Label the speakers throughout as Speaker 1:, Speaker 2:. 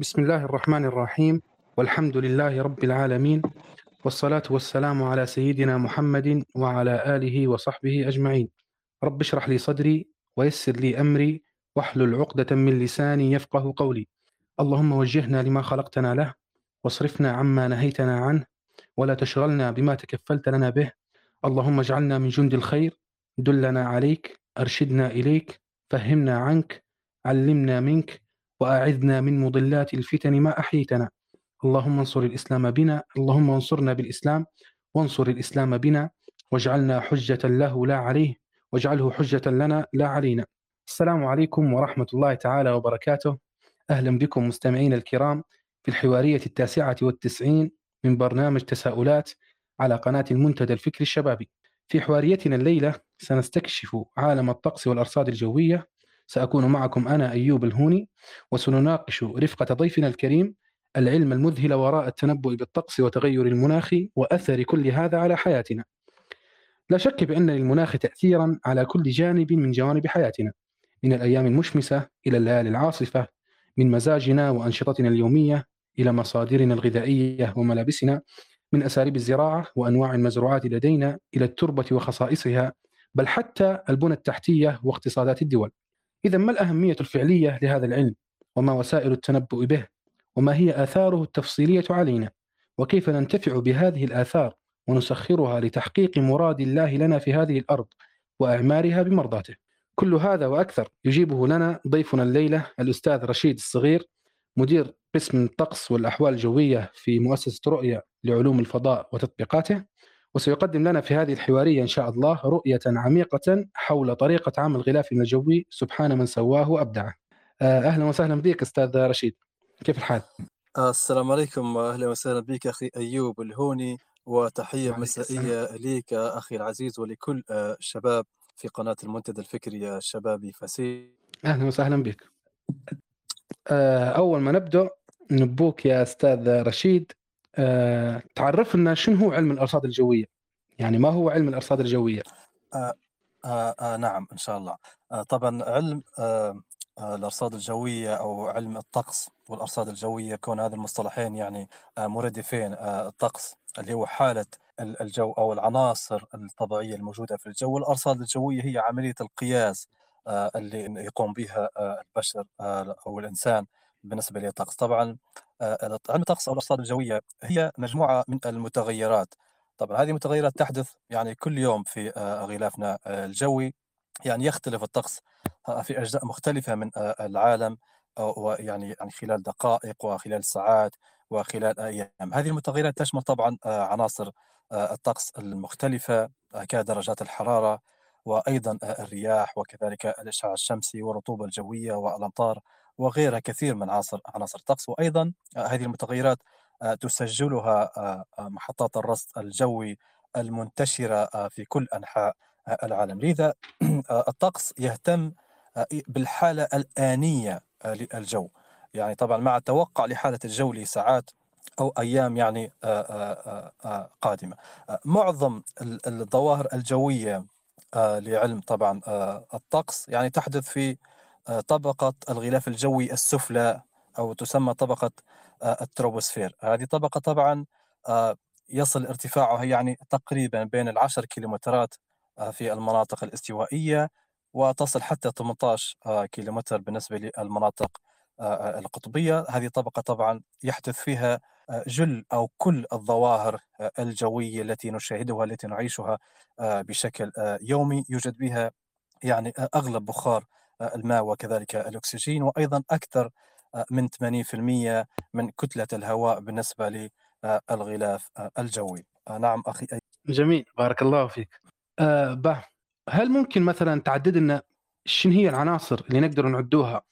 Speaker 1: بسم الله الرحمن الرحيم والحمد لله رب العالمين والصلاة والسلام على سيدنا محمد وعلى آله وصحبه أجمعين رب اشرح لي صدري ويسر لي أمري واحلل عقدة من لساني يفقه قولي اللهم وجهنا لما خلقتنا له واصرفنا عما نهيتنا عنه ولا تشغلنا بما تكفلت لنا به اللهم اجعلنا من جند الخير دلنا عليك أرشدنا إليك فهمنا عنك علمنا منك وأعذنا من مضلات الفتن ما أحييتنا اللهم انصر الإسلام بنا اللهم انصرنا بالإسلام وانصر الإسلام بنا واجعلنا حجة له لا عليه واجعله حجة لنا لا علينا. السلام عليكم ورحمة الله تعالى وبركاته. أهلا بكم مستمعين الكرام في الحوارية التاسعة والتسعين من برنامج تساؤلات على قناة المنتدى الفكري الشبابي. في حواريتنا الليلة سنستكشف عالم الطقس والأرصاد الجوية سأكون معكم أنا أيوب الهوني وسنناقش رفقة ضيفنا الكريم العلم المذهل وراء التنبؤ بالطقس وتغير المناخ وأثر كل هذا على حياتنا. لا شك بأن للمناخ تأثيرا على كل جانب من جوانب حياتنا من الأيام المشمسة إلى الليالي العاصفة من مزاجنا وأنشطتنا اليومية إلى مصادرنا الغذائية وملابسنا من أساليب الزراعة وأنواع المزروعات لدينا إلى التربة وخصائصها بل حتى البنى التحتية واقتصادات الدول. إذا ما الأهمية الفعلية لهذا العلم؟ وما وسائل التنبؤ به؟ وما هي آثاره التفصيلية علينا؟ وكيف ننتفع بهذه الآثار ونسخرها لتحقيق مراد الله لنا في هذه الأرض وإعمارها بمرضاته كل هذا وأكثر يجيبه لنا ضيفنا الليلة الأستاذ رشيد الصغير مدير قسم الطقس والأحوال الجوية في مؤسسة رؤية لعلوم الفضاء وتطبيقاته وسيقدم لنا في هذه الحوارية إن شاء الله رؤية عميقة حول طريقة عمل الغلاف الجوي سبحان من سواه وأبدعه أهلا وسهلا بك أستاذ رشيد. كيف الحال؟
Speaker 2: السلام عليكم. أهلا وسهلا بك أخي أيوب الهوني وتحية مسائية لك أخي العزيز ولكل الشباب في قناة المنتدى الفكري الشبابي فسيح.
Speaker 1: أهلا وسهلا بك. أول ما نبدأ نبوك يا أستاذ رشيد. أه تعرف لنا شنو هو علم الأرصاد الجوية؟ يعني ما هو علم الأرصاد الجوية؟
Speaker 2: آه آه آه نعم إن شاء الله آه طبعا علم آه آه الأرصاد الجوية أو علم الطقس والأرصاد الجوية كون هذه المصطلحين يعني آه مرادفين آه الطقس اللي هو حالة الجو أو العناصر الطبيعيه الموجودة في الجو، الارصاد الجوية هي عملية القياس آه اللي يقوم بها آه البشر آه أو الإنسان بالنسبة للطقس، طبعا علم الطقس أو الأرصاد الجوية هي مجموعة من المتغيرات. طبعا هذه المتغيرات تحدث يعني كل يوم في غلافنا الجوي يعني يختلف الطقس في أجزاء مختلفة من العالم ويعني يعني خلال دقائق وخلال ساعات وخلال أيام. هذه المتغيرات تشمل طبعا عناصر الطقس المختلفة كدرجات الحرارة وأيضا الرياح وكذلك الإشعاع الشمسي والرطوبة الجوية والأمطار. وغيرها كثير من عناصر عناصر الطقس. وأيضا هذه المتغيرات تسجلها محطات الرصد الجوي المنتشرة في كل أنحاء العالم. لذا الطقس يهتم بالحالة الآنية للجو. يعني طبعا مع التوقع لحالة الجو لساعات أو أيام يعني قادمة. معظم الظواهر الجوية لعلم طبعا الطقس يعني تحدث في طبقة الغلاف الجوي السفلى أو تسمى طبقة التروبوسفير. هذه طبقة طبعا يصل ارتفاعها يعني تقريبا بين العشر كيلومترات في المناطق الاستوائية وتصل حتى 18 كيلومتر بالنسبة للمناطق القطبية. هذه طبقة طبعا يحدث فيها جل أو كل الظواهر الجوية التي نشاهدها التي نعيشها بشكل يومي. يوجد بها يعني أغلب بخار الماء وكذلك الأكسجين وأيضا أكثر من 80% من كتلة الهواء بالنسبة للغلاف الجوي. نعم أخي أي...
Speaker 1: جميل بارك الله فيك. أه. هل ممكن مثلا تعدد لنا شنو هي العناصر اللي نقدر نعدوها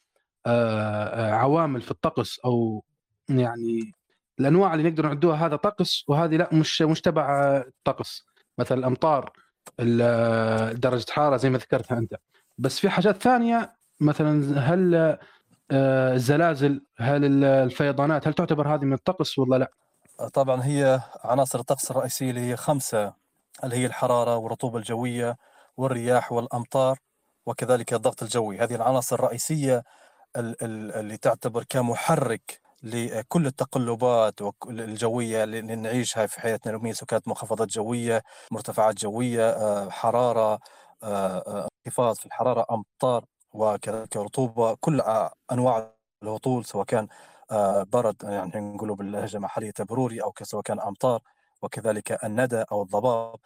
Speaker 1: أه عوامل في الطقس أو يعني الأنواع اللي نقدر نعدوها هذا طقس وهذه لا مش مش تبع الطقس مثلا الأمطار درجة حرارة زي ما ذكرتها أنت. بس في حاجات ثانية مثلا هل الزلازل هل الفيضانات هل تعتبر هذه من الطقس ولا لا؟
Speaker 2: طبعا هي عناصر الطقس الرئيسية اللي هي خمسة اللي هي الحرارة والرطوبة الجوية والرياح والأمطار وكذلك الضغط الجوي هذه العناصر الرئيسية اللي تعتبر كمحرك لكل التقلبات الجوية اللي نعيشها في حياتنا اليومية سواء كانت منخفضات جوية مرتفعات جوية آه، حرارة آه، آه، انخفاض في الحرارة أمطار وكذلك رطوبة كل أنواع الهطول سواء كان برد يعني نقولوا باللهجة المحلية تبروري أو سواء كان أمطار وكذلك الندى أو الضباب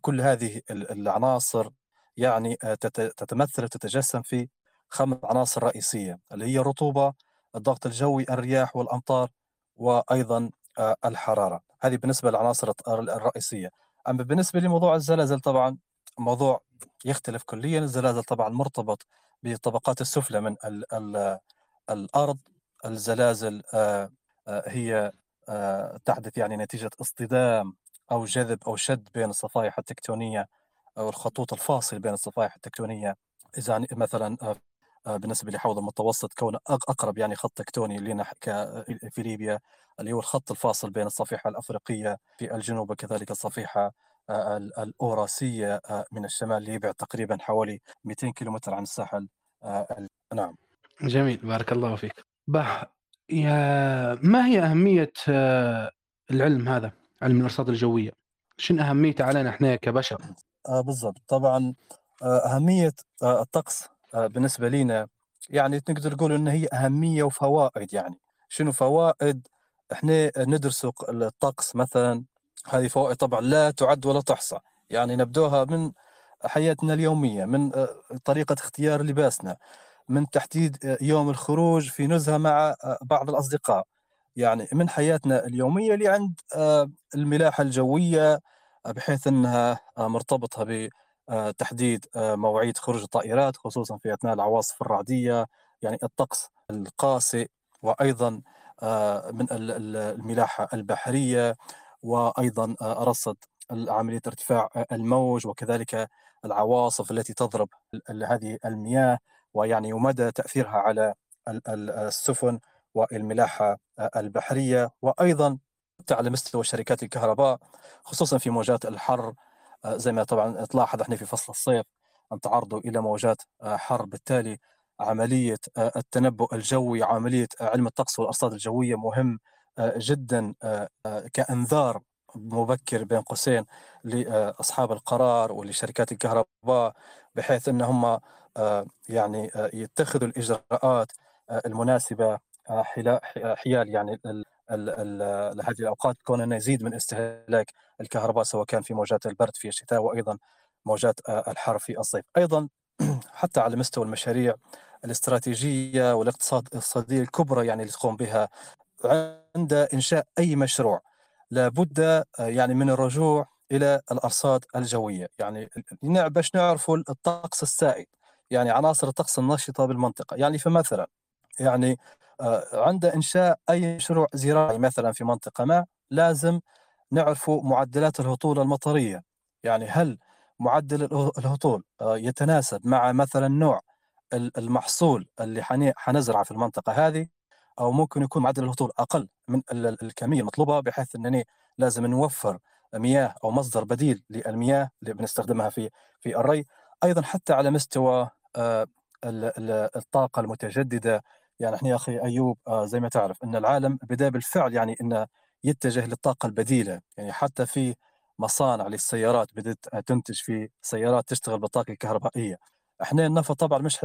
Speaker 2: كل هذه العناصر يعني تتمثل تتجسم في خمس عناصر رئيسية اللي هي الرطوبة الضغط الجوي الرياح والأمطار وأيضا آه، الحرارة. هذه بالنسبة للعناصر الرئيسية. أما بالنسبة لموضوع الزلازل طبعا موضوع يختلف كليا الزلازل طبعا مرتبط بالطبقات السفلى من ال ال الأرض. الزلازل آه، آه، هي تحدث يعني نتيجة اصطدام أو جذب أو شد بين الصفائح التكتونية أو الخطوط الفاصل بين الصفائح التكتونية. إذا مثلا آه، بالنسبة لحوض المتوسط كونه أقرب يعني خط تكتوني لنا في ليبيا اللي هو الخط الفاصل بين الصفيحة الأفريقية في الجنوب وكذلك الصفيحة آه، الأوراسية آه، من الشمال ليبيا تقريبا حوالي 200 كيلومتر عن الساحل نعم.
Speaker 1: جميل. بارك الله فيك. بح يا ما هي أهمية العلم هذا علم الأرصاد الجوية؟ شنو أهميته علينا إحنا كبشر؟
Speaker 2: آه بالضبط. طبعا أهمية الطقس آه، بالنسبة لنا يعني تقدر تقول ان هي أهمية وفوائد يعني. شنو فوائد؟ إحنا ندرس الطقس مثلا هذه فوائد طبعا لا تعد ولا تحصى. يعني نبدوها من حياتنا اليومية من آه، طريقة اختيار لباسنا من تحديد آه، يوم الخروج في نزهة مع بعض الأصدقاء. يعني من حياتنا اليومية لعند الملاحة الجوية بحيث إنها مرتبطة آه، تحديد آه، مواعيد خروج الطائرات خصوصا في أثناء العواصف الرعدية يعني الطقس القاسي وأيضا آه، من الملاحة البحرية. وأيضا رصد عملية ارتفاع الموج وكذلك العواصف التي تضرب هذه المياه ويعني ومدى تأثيرها على السفن والملاحة البحرية. وأيضا على مستوى شركات الكهرباء خصوصا في موجات الحر آه، زي ما طبعا تلاحظ إحنا في فصل الصيف أن تعرضوا إلى موجات آه، حر. بالتالي عملية آه، التنبؤ الجوي عملية علم الطقس والأرصاد الجوية مهم جدا كإنذار مبكر بين قوسين لأصحاب القرار ولشركات الكهرباء بحيث إن هم يعني يتخذوا الإجراءات المناسبة حيال يعني لهذه الأوقات كون إنه يزيد من استهلاك الكهرباء سواء كان في موجات البرد في الشتاء وأيضا موجات آه، الحر في الصيف. أيضا حتى على مستوى المشاريع الاستراتيجية والاقتصاديه الكبرى يعني اللي تقوم بها عند إنشاء أي مشروع. لابد آه، يعني من الرجوع إلى الأرصاد الجوية. يعني باش نعرفوا الطقس السائد. يعني عناصر الطقس النشطه بالمنطقة. يعني فمثلا يعني آه، عند إنشاء أي مشروع زراعي مثلا في منطقة ما لازم نعرف معدلات الهطول المطرية. يعني هل معدل الهطول آه، يتناسب مع مثلا نوع المحصول اللي حنزرعه في المنطقة هذه؟ أو ممكن يكون معدل الهطول أقل من الكمية المطلوبة بحيث إنني لازم نوفر مياه أو مصدر بديل للمياه اللي بنستخدمها في في الري. أيضا حتى على مستوى آه، الطاقة المتجددة. يعني إحنا يا أخي أيوب آه زي ما تعرف إن العالم بدا بالفعل يعني إنه يتجه للطاقة البديلة. يعني حتى في مصانع للسيارات بدأت تنتج في سيارات تشتغل بالطاقة الكهربائية. إحنا النفط طبعا مش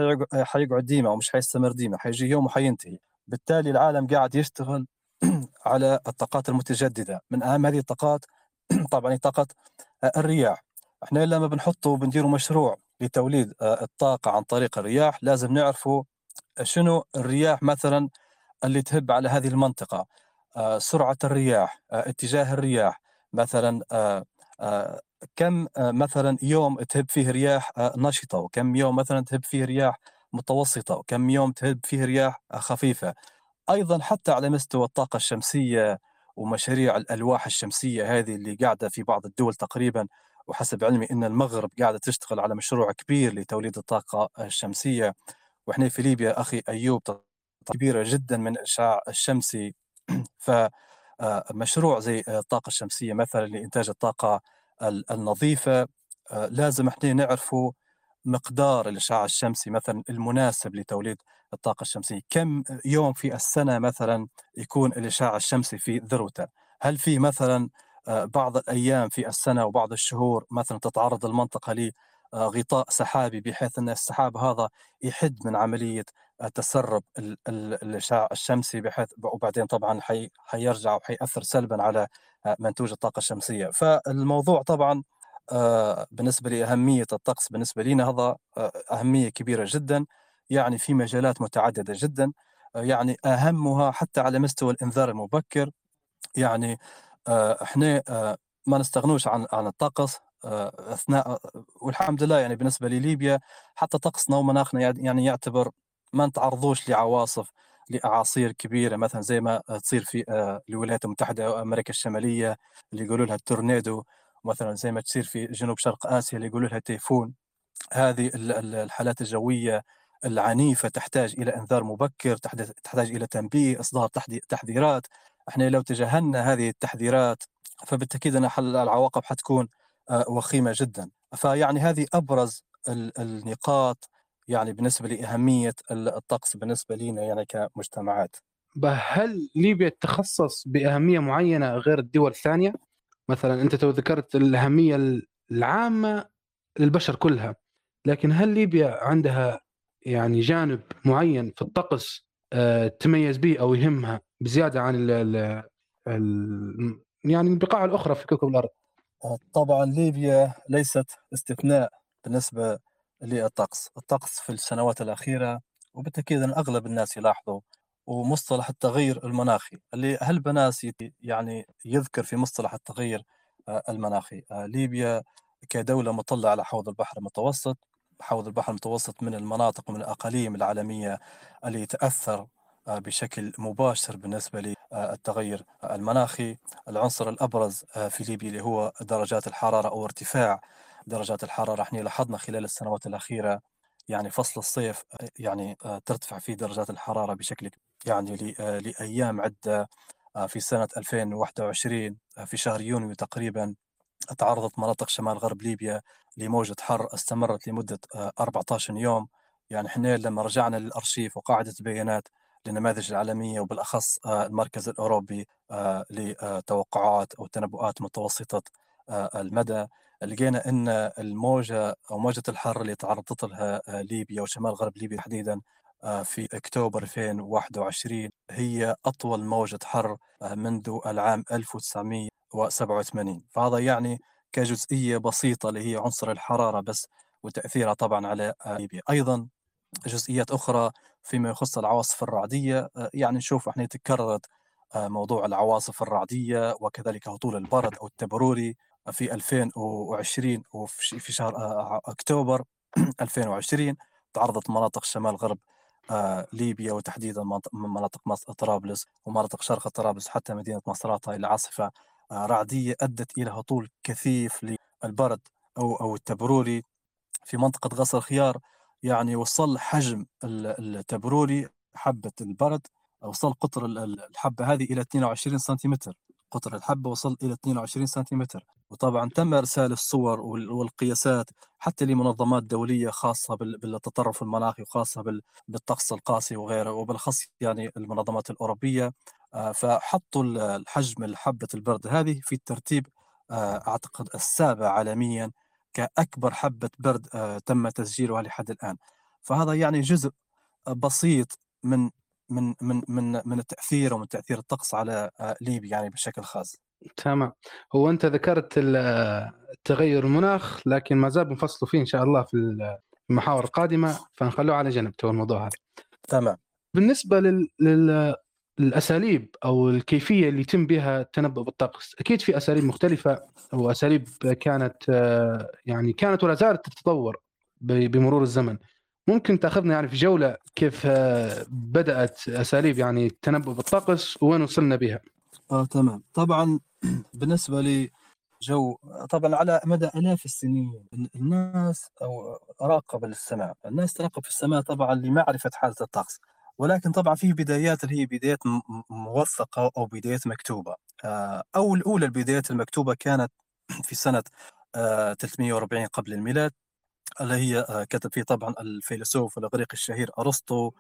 Speaker 2: حيقعد ديما ومش حيستمر ديما حيجي يوم وحينتهي. بالتالي العالم قاعد يشتغل على الطاقات المتجددة. من أهم هذه الطاقات طبعا طاقة آه، الرياح. إحنا لما بنحطه وبنديروا مشروع لتوليد آه، الطاقة عن طريق الرياح لازم نعرفوا شنو الرياح مثلا اللي تهب على هذه المنطقة. آه، سرعة الرياح آه، اتجاه الرياح. مثلا آه، كم مثلا يوم تهب فيه رياح نشطة وكم يوم مثلا تهب فيه رياح متوسطة وكم يوم تهب فيه رياح خفيفة. أيضا حتى على مستوى الطاقة الشمسية ومشاريع الألواح الشمسية هذه اللي قاعدة في بعض الدول تقريبا وحسب علمي أن المغرب قاعدة تشتغل على مشروع كبير لتوليد الطاقة الشمسية. وإحنا في ليبيا أخي أيوب كبيرة جدا من الاشعاع الشمسي. فمشروع آه، زي الطاقة الشمسية مثلا لإنتاج الطاقة النظيفة آه، لازم إحنا نعرفوا مقدار الإشعاع الشمسي مثلا المناسب لتوليد الطاقة الشمسية؟ كم يوم في السنة مثلا يكون الإشعاع الشمسي في ذروته؟ هل في مثلا آه، بعض الأيام في السنة وبعض الشهور مثلا تتعرض المنطقة لغطاء سحابي بحيث أن السحاب هذا يحد من عملية تسرب الإشعاع الشمسي بحيث وبعدين طبعا حي حيرجع وحيأثر سلبا على منتوج الطاقة الشمسية؟ فالموضوع طبعا آه، بالنسبة لأهمية الطقس بالنسبة لنا هذا آه، أهمية كبيرة جدا يعني في مجالات متعددة جدا آه، يعني أهمها حتى على مستوى الإنذار المبكر يعني إحنا ما نستغنوش عن عن الطقس أثناء والحمد لله يعني بالنسبة لليبيا حتى طقسنا ومناخنا يعني يعتبر ما نتعرضوش لعواصف لأعاصير كبيرة مثلا زي ما تصير في الولايات المتحدة وامريكا الشمالية اللي يقولوا لها التورنيدو. مثلا زي ما تصير في جنوب شرق آسيا اللي يقولوا لها تيفون. هذه الحالات الجوية العنيفة تحتاج إلى إنذار مبكر تحتاج إلى تنبيه إصدار تحذيرات. إحنا لو تجاهلنا هذه التحذيرات فبالتأكيد أن العواقب حتكون آه، وخيمة جدا. فيعني هذه أبرز النقاط يعني بالنسبة لأهمية الطقس بالنسبة لنا يعني كمجتمعات.
Speaker 1: هل ليبيا تخصص بأهمية معينة غير الدول الثانية؟ مثلا أنت تو ذكرت الأهمية العامة للبشر كلها لكن هل ليبيا عندها يعني جانب معين في الطقس آه، تميز به أو يهمها بزيادة عن ال ال ال يعني البقاع الأخرى في كوكب
Speaker 2: الأرض؟ طبعا ليبيا ليست استثناء بالنسبة للطقس، الطقس في السنوات الأخيرة وبالتأكيد أن أغلب الناس يلاحظوا ومصطلح التغير المناخي اللي هل بناس يعني يذكر في مصطلح التغير آه، المناخي؟ آه، ليبيا كدولة مطلة على حوض البحر المتوسط حوض البحر المتوسط من المناطق ومن الأقاليم العالمية اللي تأثر آه، بشكل مباشر بالنسبة للتغير المناخي. العنصر الأبرز في ليبيا اللي هو درجات الحرارة أو ارتفاع درجات الحرارة. إحنا لاحظنا خلال السنوات الأخيرة يعني فصل الصيف يعني ترتفع فيه درجات الحرارة بشكل يعني آه، لأيام عدة آه، في سنة 2021 آه، في شهر يونيو تقريبا تعرضت مناطق شمال غرب ليبيا لموجة حر استمرت لمدة 14 يوم. يعني إحنا لما رجعنا للأرشيف وقاعدة بيانات للنماذج العالمية وبالأخص المركز الأوروبي لتوقعات أو تنبؤات متوسطة المدى لقينا أن الموجة أو موجة الحر اللي تعرضت لها ليبيا وشمال غرب ليبيا تحديدا في أكتوبر 2021 هي أطول موجة حر آه، منذ العام 1987 فهذا يعني كجزئية بسيطة اللي هي عنصر الحرارة بس وتأثيرها طبعا على آه، ليبيا أيضا جزئيات أخرى فيما يخص العواصف الرعدية يعني نشوف إحنا تكررت موضوع العواصف الرعدية وكذلك هطول البرد أو التبروري في 2020 وفي شهر أكتوبر 2020 تعرضت مناطق شمال غرب آه، ليبيا وتحديدا مناطق طرابلس ومناطق شرق طرابلس حتى مدينة مصراتة إلى عاصفة آه، رعدية أدت إلى هطول كثيف للبرد أو أو التبروري في منطقة غصر خيار يعني وصل حجم التبروري حبة البرد وصل قطر الحبة هذه إلى 22 سنتيمتر. قطر الحبة وصل إلى 22 سنتيمتر. وطبعا تم إرسال الصور والقياسات حتى لمنظمات دولية خاصة بالتطرف المناخي وخاصة بالطقس القاسي وغيره وبالأخص يعني المنظمات الأوروبية. آه، فحطوا الحجم الحبة البرد هذه في الترتيب. آه، أعتقد السابع عالميا كأكبر حبة برد آه، تم تسجيلها لحد الآن. فهذا يعني جزء بسيط من من من من من التأثير ومن تأثير الطقس على آه، ليبيا يعني بشكل خاص.
Speaker 1: تمام هو أنت ذكرت التغير المناخ لكن ما زال بنفصلوا فيه إن شاء الله في المحاور القادمة فنخلوه على جنب تو الموضوع هذا.
Speaker 2: تمام.
Speaker 1: بالنسبة لل... لل... الاساليب أو الكيفية اللي يتم بها التنبؤ بالطقس، أكيد في أساليب مختلفة وأساليب كانت آه، يعني كانت ولا زالت تتطور بمرور الزمن. ممكن تاخذنا يعني في جولة كيف آه، بدأت أساليب يعني التنبؤ بالطقس وين وصلنا بها؟
Speaker 2: آه تمام طبعا بالنسبة لي جو طبعا على مدى آلاف السنين الناس أو راقب السماء، الناس تراقب في السماء طبعا لمعرفة حالة الطقس، ولكن طبعا في بدايات اللي هي بدايات موثقة أو بدايات مكتوبة. آه، أو الأولى البدايات المكتوبة كانت في سنة 340 آه، قبل الميلاد اللي هي آه، كتب فيه طبعا الفيلسوف الإغريقي الشهير أرسطو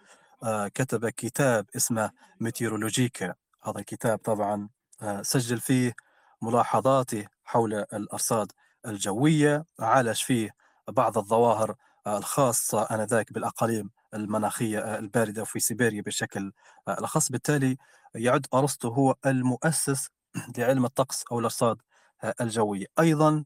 Speaker 2: آه، كتب كتاب اسمه ميتيرولوجيكا. هذا الكتاب طبعا آه، سجل فيه ملاحظاته حول الأرصاد الجوية عالج فيه بعض الظواهر الخاصة آنذاك بالأقاليم المناخية الباردة في سيبيريا بشكل الأخص. بالتالي يعد أرسطو هو المؤسس لعلم الطقس أو الأرصاد الجوية. أيضا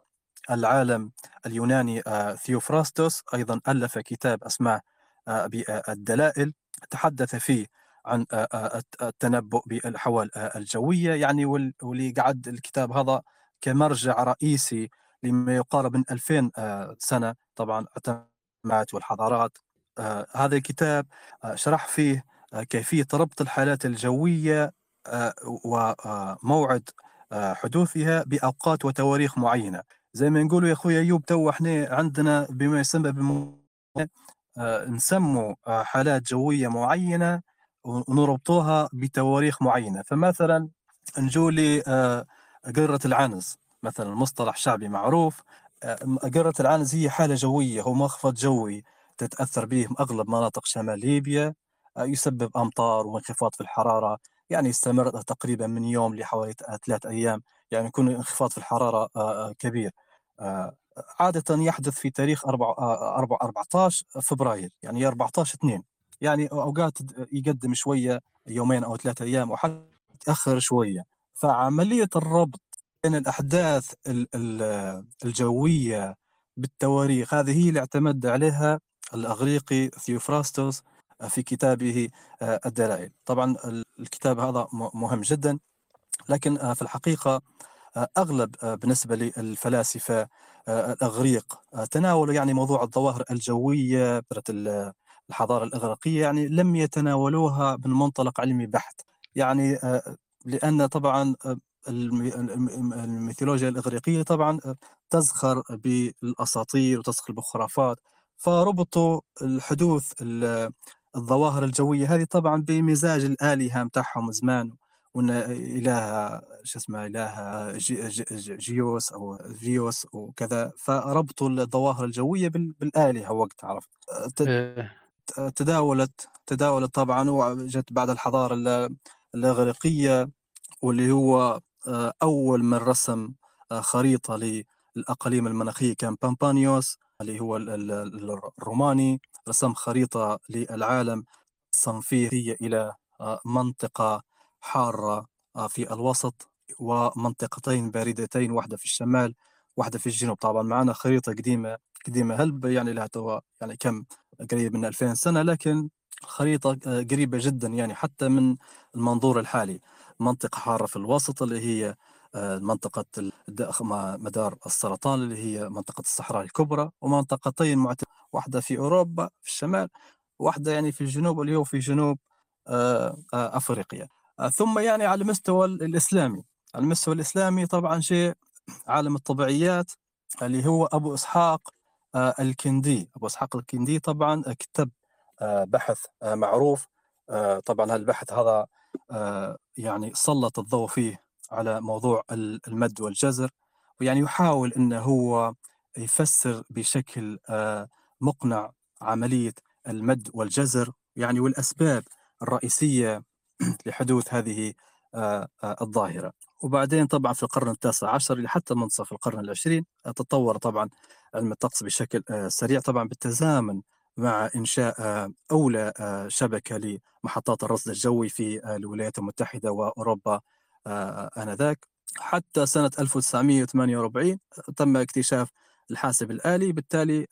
Speaker 2: العالم اليوناني ثيوفراستوس أيضا ألف كتاب اسمه بالدلائل تحدث فيه عن التنبؤ بالأحوال الجوية يعني واللي قعد الكتاب هذا كمرجع رئيسي لما يقارب من 2000 سنة. طبعا اعتمدت والحضارات هذا الكتاب شرح فيه كيفية ربط الحالات الجوية وموعد حدوثها بأوقات وتواريخ معينة. زي ما نقولوا يا أخوي أيوب تو إحنا عندنا بما يسمى بم... نسموا حالات جوية معينة ونربطوها بتواريخ معينة. فمثلا نجولي آه، قرة العنز مثلا مصطلح شعبي معروف آه، قرة العنز هي حالة جوية هو منخفض جوي تتأثر به أغلب مناطق شمال ليبيا آه، يسبب أمطار وانخفاض في الحرارة يعني يستمر تقريبا من يوم لحوالي ثلاث أيام. يعني يكون انخفاض في الحرارة كبير. عادة يحدث في تاريخ 14 فبراير يعني 14 2 يعني أوقات يقدم شوية يومين أو ثلاثة أيام وحتى يتأخر شوية. فعملية الربط بين الأحداث الجوية بالتواريخ هذه هي اللي اعتمد عليها الأغريقي ثيوفراستوس في كتابه آه، الدلائل. طبعا الكتاب هذا مهم جدا. لكن في الحقيقة آه، أغلب آه، بالنسبة للفلاسفة الأغريق تناولوا يعني موضوع الظواهر الجوية الحضارة الإغريقية يعني لم يتناولوها من منطلق علمي بحت. يعني آه، لأن طبعا آه، الميثولوجيا الإغريقية طبعا آه، تزخر بالأساطير وتزخر بالخرافات. فربطوا الحدوث الظواهر الجوية هذه طبعا بمزاج الآلهة متاعهم زمان. وان إله شو اسمه إله زي زي زيوس أو زيوس وكذا فربطوا الظواهر الجوية بالآلهة وقت عرفت إيه. تداولت تداولت طبعا وجت بعد الحضارة الإغريقية واللي هو آه، أول من رسم آه، خريطة للأقاليم المناخية كان بامبانيوس اللي هو الروماني رسم خريطة للعالم قسم فيه هي إلى آه، منطقة حارة في الوسط ومنطقتين باردتين واحدة في الشمال واحدة في الجنوب. طبعا معنا خريطة قديمة قديمة هل يعني لها يعني كم قريب من 2000 سنة لكن خريطة آه، قريبة جدا يعني حتى من المنظور الحالي. منطقة حارة في الوسط اللي هي آه، منطقة مدار السرطان اللي هي منطقة الصحراء الكبرى ومنطقتين واحدة في أوروبا في الشمال واحدة يعني في الجنوب اللي هو في جنوب آه، أفريقيا. ثم يعني على المستوى الإسلامي. على المستوى الإسلامي طبعا شيء عالم الطبيعيات اللي هو أبو إسحاق آه، الكندي. أبو إسحاق الكندي طبعا كتب آه، بحث آه، معروف. طبعا البحث هذا يعني سلط الضوء فيه على موضوع المد والجزر. ويعني يحاول أنه هو يفسر بشكل مقنع عملية المد والجزر. يعني والأسباب الرئيسية لحدوث هذه الظاهرة. وبعدين طبعا في القرن التاسع عشر حتى منتصف القرن العشرين تطور طبعا علم الطقس بشكل آه، سريع طبعا بالتزامن مع إنشاء آه، أولى آه، شبكة لمحطات الرصد الجوي في الولايات المتحدة وأوروبا آنذاك. حتى سنة 1948 تم اكتشاف الحاسب الآلي. بالتالي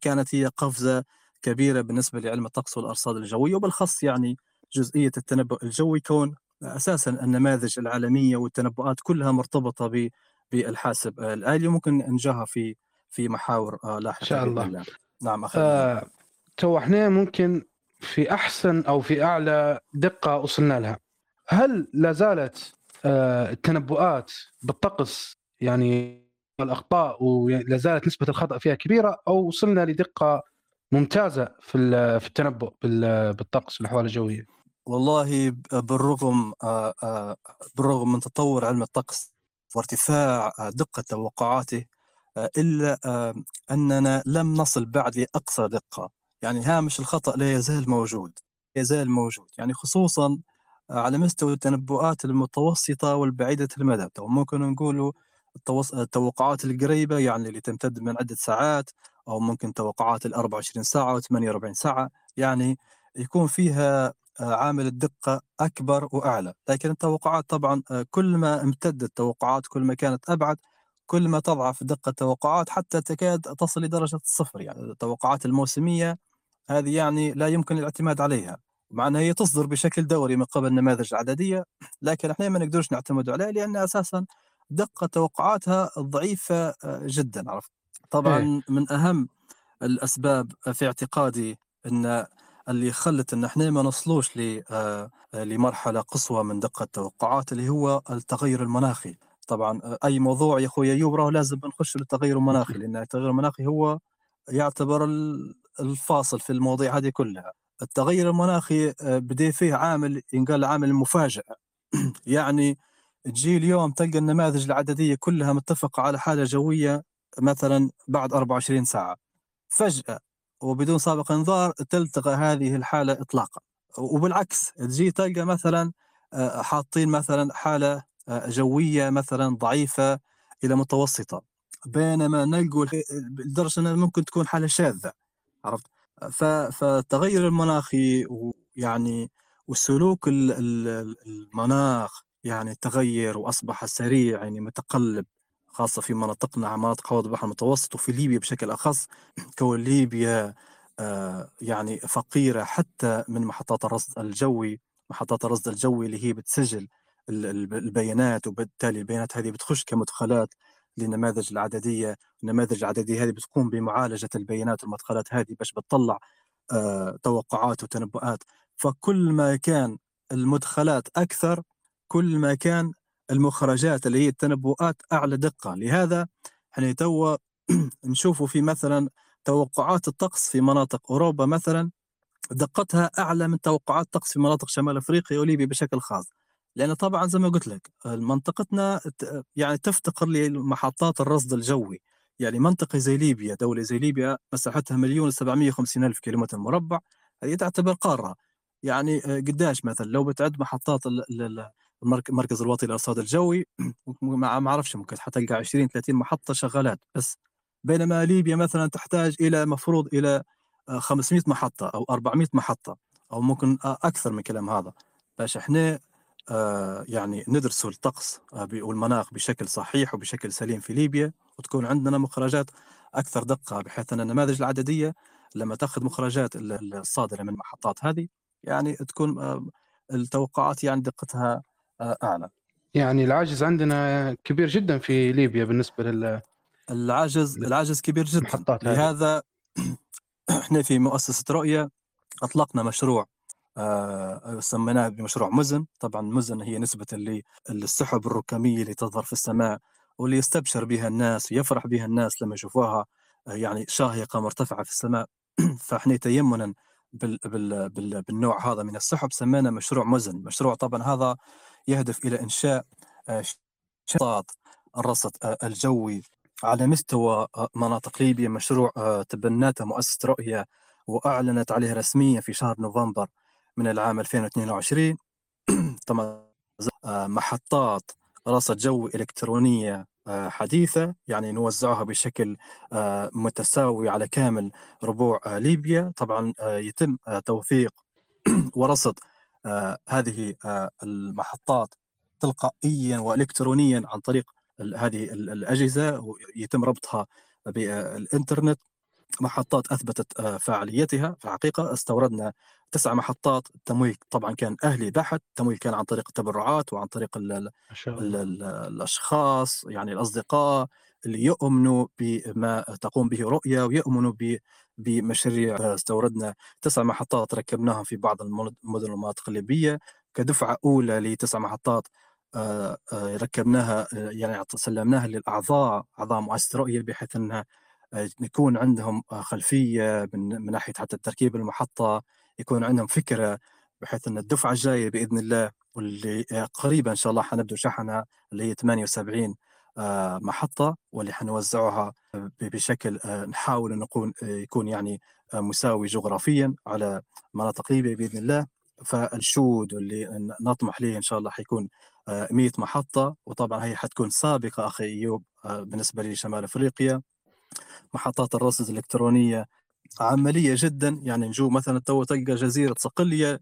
Speaker 2: كانت هي قفزة كبيرة بالنسبة لعلم الطقس والأرصاد الجوية وبالخص يعني جزئية التنبؤ الجوي كون أساسا النماذج العالمية والتنبؤات كلها مرتبطة بالحاسب. الالي وممكن نجاها في في محاور آه، لاحقة إن
Speaker 1: شاء الله.
Speaker 2: نعم أخي آه
Speaker 1: تو إحنا ممكن في أحسن أو في أعلى دقة وصلنا لها. هل لا زالت آه التنبؤات بالطقس يعني الأخطاء ولا زالت نسبة الخطأ فيها كبيرة أو وصلنا لدقة ممتازة في في التنبؤ بالطقس الاحوال الجوية؟
Speaker 2: والله بالرغم آه، آه، بالرغم من تطور علم الطقس وارتفاع دقة توقعاته إلا أننا لم نصل بعد لأقصى دقة. يعني هامش الخطأ لا يزال موجود يزال موجود. يعني خصوصا على مستوى التنبؤات المتوسطة والبعيدة المدى. ممكن نقول التوقعات القريبة يعني اللي تمتد من عدة ساعات أو ممكن توقعات ال 24 ساعة و 48 ساعة. يعني يكون فيها آه، عامل الدقة أكبر وأعلى. لكن التوقعات طبعا آه، كل ما امتدت التوقعات كل ما كانت أبعد كل ما تضعف دقة التوقعات حتى تكاد تصل لدرجة الصفر. يعني التوقعات الموسمية هذه يعني لا يمكن الاعتماد عليها. مع أنها هي تصدر بشكل دوري من قبل نماذج عددية لكن إحنا ما نقدرش نعتمد عليها لأن أساسا دقة توقعاتها ضعيفة آه، جدا عرفت؟ طبعا إيه. من أهم الأسباب في اعتقادي أن اللي خلت إن إحنا ما نصلوش آه، لمرحلة قصوى من دقة التوقعات اللي هو التغير المناخي. طبعا آه، أي موضوع يا أخويا يبرى لازم نخش للتغير المناخي لأن التغير المناخي هو يعتبر الفاصل في المواضيع هذه كلها. التغير المناخي آه، بدأ فيه عامل ينقال عامل المفاجاه يعني تجي اليوم تلقى النماذج العددية كلها متفقة على حالة جوية مثلا بعد 24 ساعة. فجأة وبدون سابق انذار تلتغى هذه الحالة اطلاقا. وبالعكس تجي تلقى مثلا آه، حاطين مثلا حالة آه، جوية مثلا ضعيفة إلى متوسطة. بينما نلقوا لدرجة أنها ممكن تكون حالة شاذة. عرفت؟ فالتغير المناخي ويعني والسلوك المناخ يعني تغير وأصبح سريع يعني متقلب. خاصة في مناطقنا مناطق حوض البحر المتوسط وفي ليبيا بشكل أخص. كون ليبيا آه، يعني فقيرة حتى من محطات الرصد الجوي محطات الرصد الجوي اللي هي بتسجل البيانات وبالتالي البيانات هذه بتخش كمدخلات للنماذج العددية. النماذج العددية هذه بتقوم بمعالجة البيانات والمدخلات هذه باش بتطلع آه، توقعات وتنبؤات. فكل ما كان المدخلات أكثر كل ما كان المخرجات اللي هي التنبؤات أعلى دقة. لهذا إحنا توا نشوفوا في مثلا توقعات الطقس في مناطق أوروبا مثلا دقتها أعلى من توقعات الطقس في مناطق شمال أفريقيا وليبيا بشكل خاص. لأن طبعا زي ما قلت لك منطقتنا يعني تفتقر لمحطات الرصد الجوي. يعني منطقة زي ليبيا دولة زي ليبيا مساحتها مليون و750 ألف كيلومتر مربع هذه تعتبر قارة. يعني آه، قداش مثلا؟ لو بتعد محطات المركز الوطني للارصاد الجوي. ما أعرفش ممكن حتلقى 20 30 محطة شغالات بس. بينما ليبيا مثلا تحتاج إلى مفروض إلى 500 آه، محطة أو 400 محطة أو ممكن أكثر من كلام هذا. باش إحنا آه، يعني ندرسوا الطقس آه، والمناخ بشكل صحيح وبشكل سليم في ليبيا وتكون عندنا مخرجات أكثر دقة بحيث أن النماذج العددية لما تأخذ مخرجات الصادرة من المحطات هذه يعني تكون التوقعات يعني دقتها اعلى
Speaker 1: يعني العجز عندنا كبير جدا في ليبيا بالنسبة لل
Speaker 2: العجز العجز كبير جدا. لهذا إحنا في مؤسسة رؤية أطلقنا مشروع آه سميناه بمشروع مزن. طبعا مزن هي نسبة اللي السحب الركامية اللي تظهر في السماء واللي يستبشر بها الناس ويفرح بها الناس لما يشوفوها آه يعني شاهقة مرتفعة في السماء. فإحنا تيمنا بال بال بال بالنوع هذا من السحب سمينا مشروع مزن. مشروع طبعا هذا يهدف إلى إنشاء آه، شطاط الرصد آه، الجوي على مستوى آه، مناطق ليبيا مشروع تبنته مؤسسة رؤية وأعلنت عليه رسميا في شهر نوفمبر من العام 2022 طبعا محطات رصد جوي إلكترونية حديثة يعني نوزعها بشكل متساوي على كامل ربوع ليبيا. طبعا يتم توثيق ورصد هذه آه المحطات تلقائيا والكترونيا عن طريق هذه الأجهزة ويتم ربطها بالانترنت محطات أثبتت آه فاعليتها في الحقيقة استوردنا تسع محطات. التمويل طبعا كان أهلي بحت. التمويل كان عن طريق التبرعات وعن طريق ال ال ال ال الأشخاص يعني الأصدقاء. اللي يؤمنوا بما تقوم به رؤيه ويؤمنوا بمشاريع استوردنا. تسع محطات ركبناها في بعض المدن والمناطق الليبيه كدفعة أولى لتسع محطات آه، آه، ركبناها يعني سلمناها للأعضاء أعضاء مؤسسة رؤية بحيث أنها آه، يكون عندهم خلفية من ناحية حتى تركيب المحطة يكون عندهم فكرة بحيث أن الدفعة الجاية بإذن الله واللي قريبا إن شاء الله حنبدأ شحنها اللي هي 78 محطة واللي حنوزعها بشكل نحاول نكون يكون يعني مساوي جغرافيا على مناطق ليبيا بإذن الله. فالشود اللي نطمح ليه إن شاء الله حيكون 100 محطة وطبعا هي حتكون سابقة أخي أيوب بالنسبة لشمال أفريقيا. محطات الرصد الإلكترونية عملية جدا. يعني نجو مثلا تو تلقى جزيرة صقلية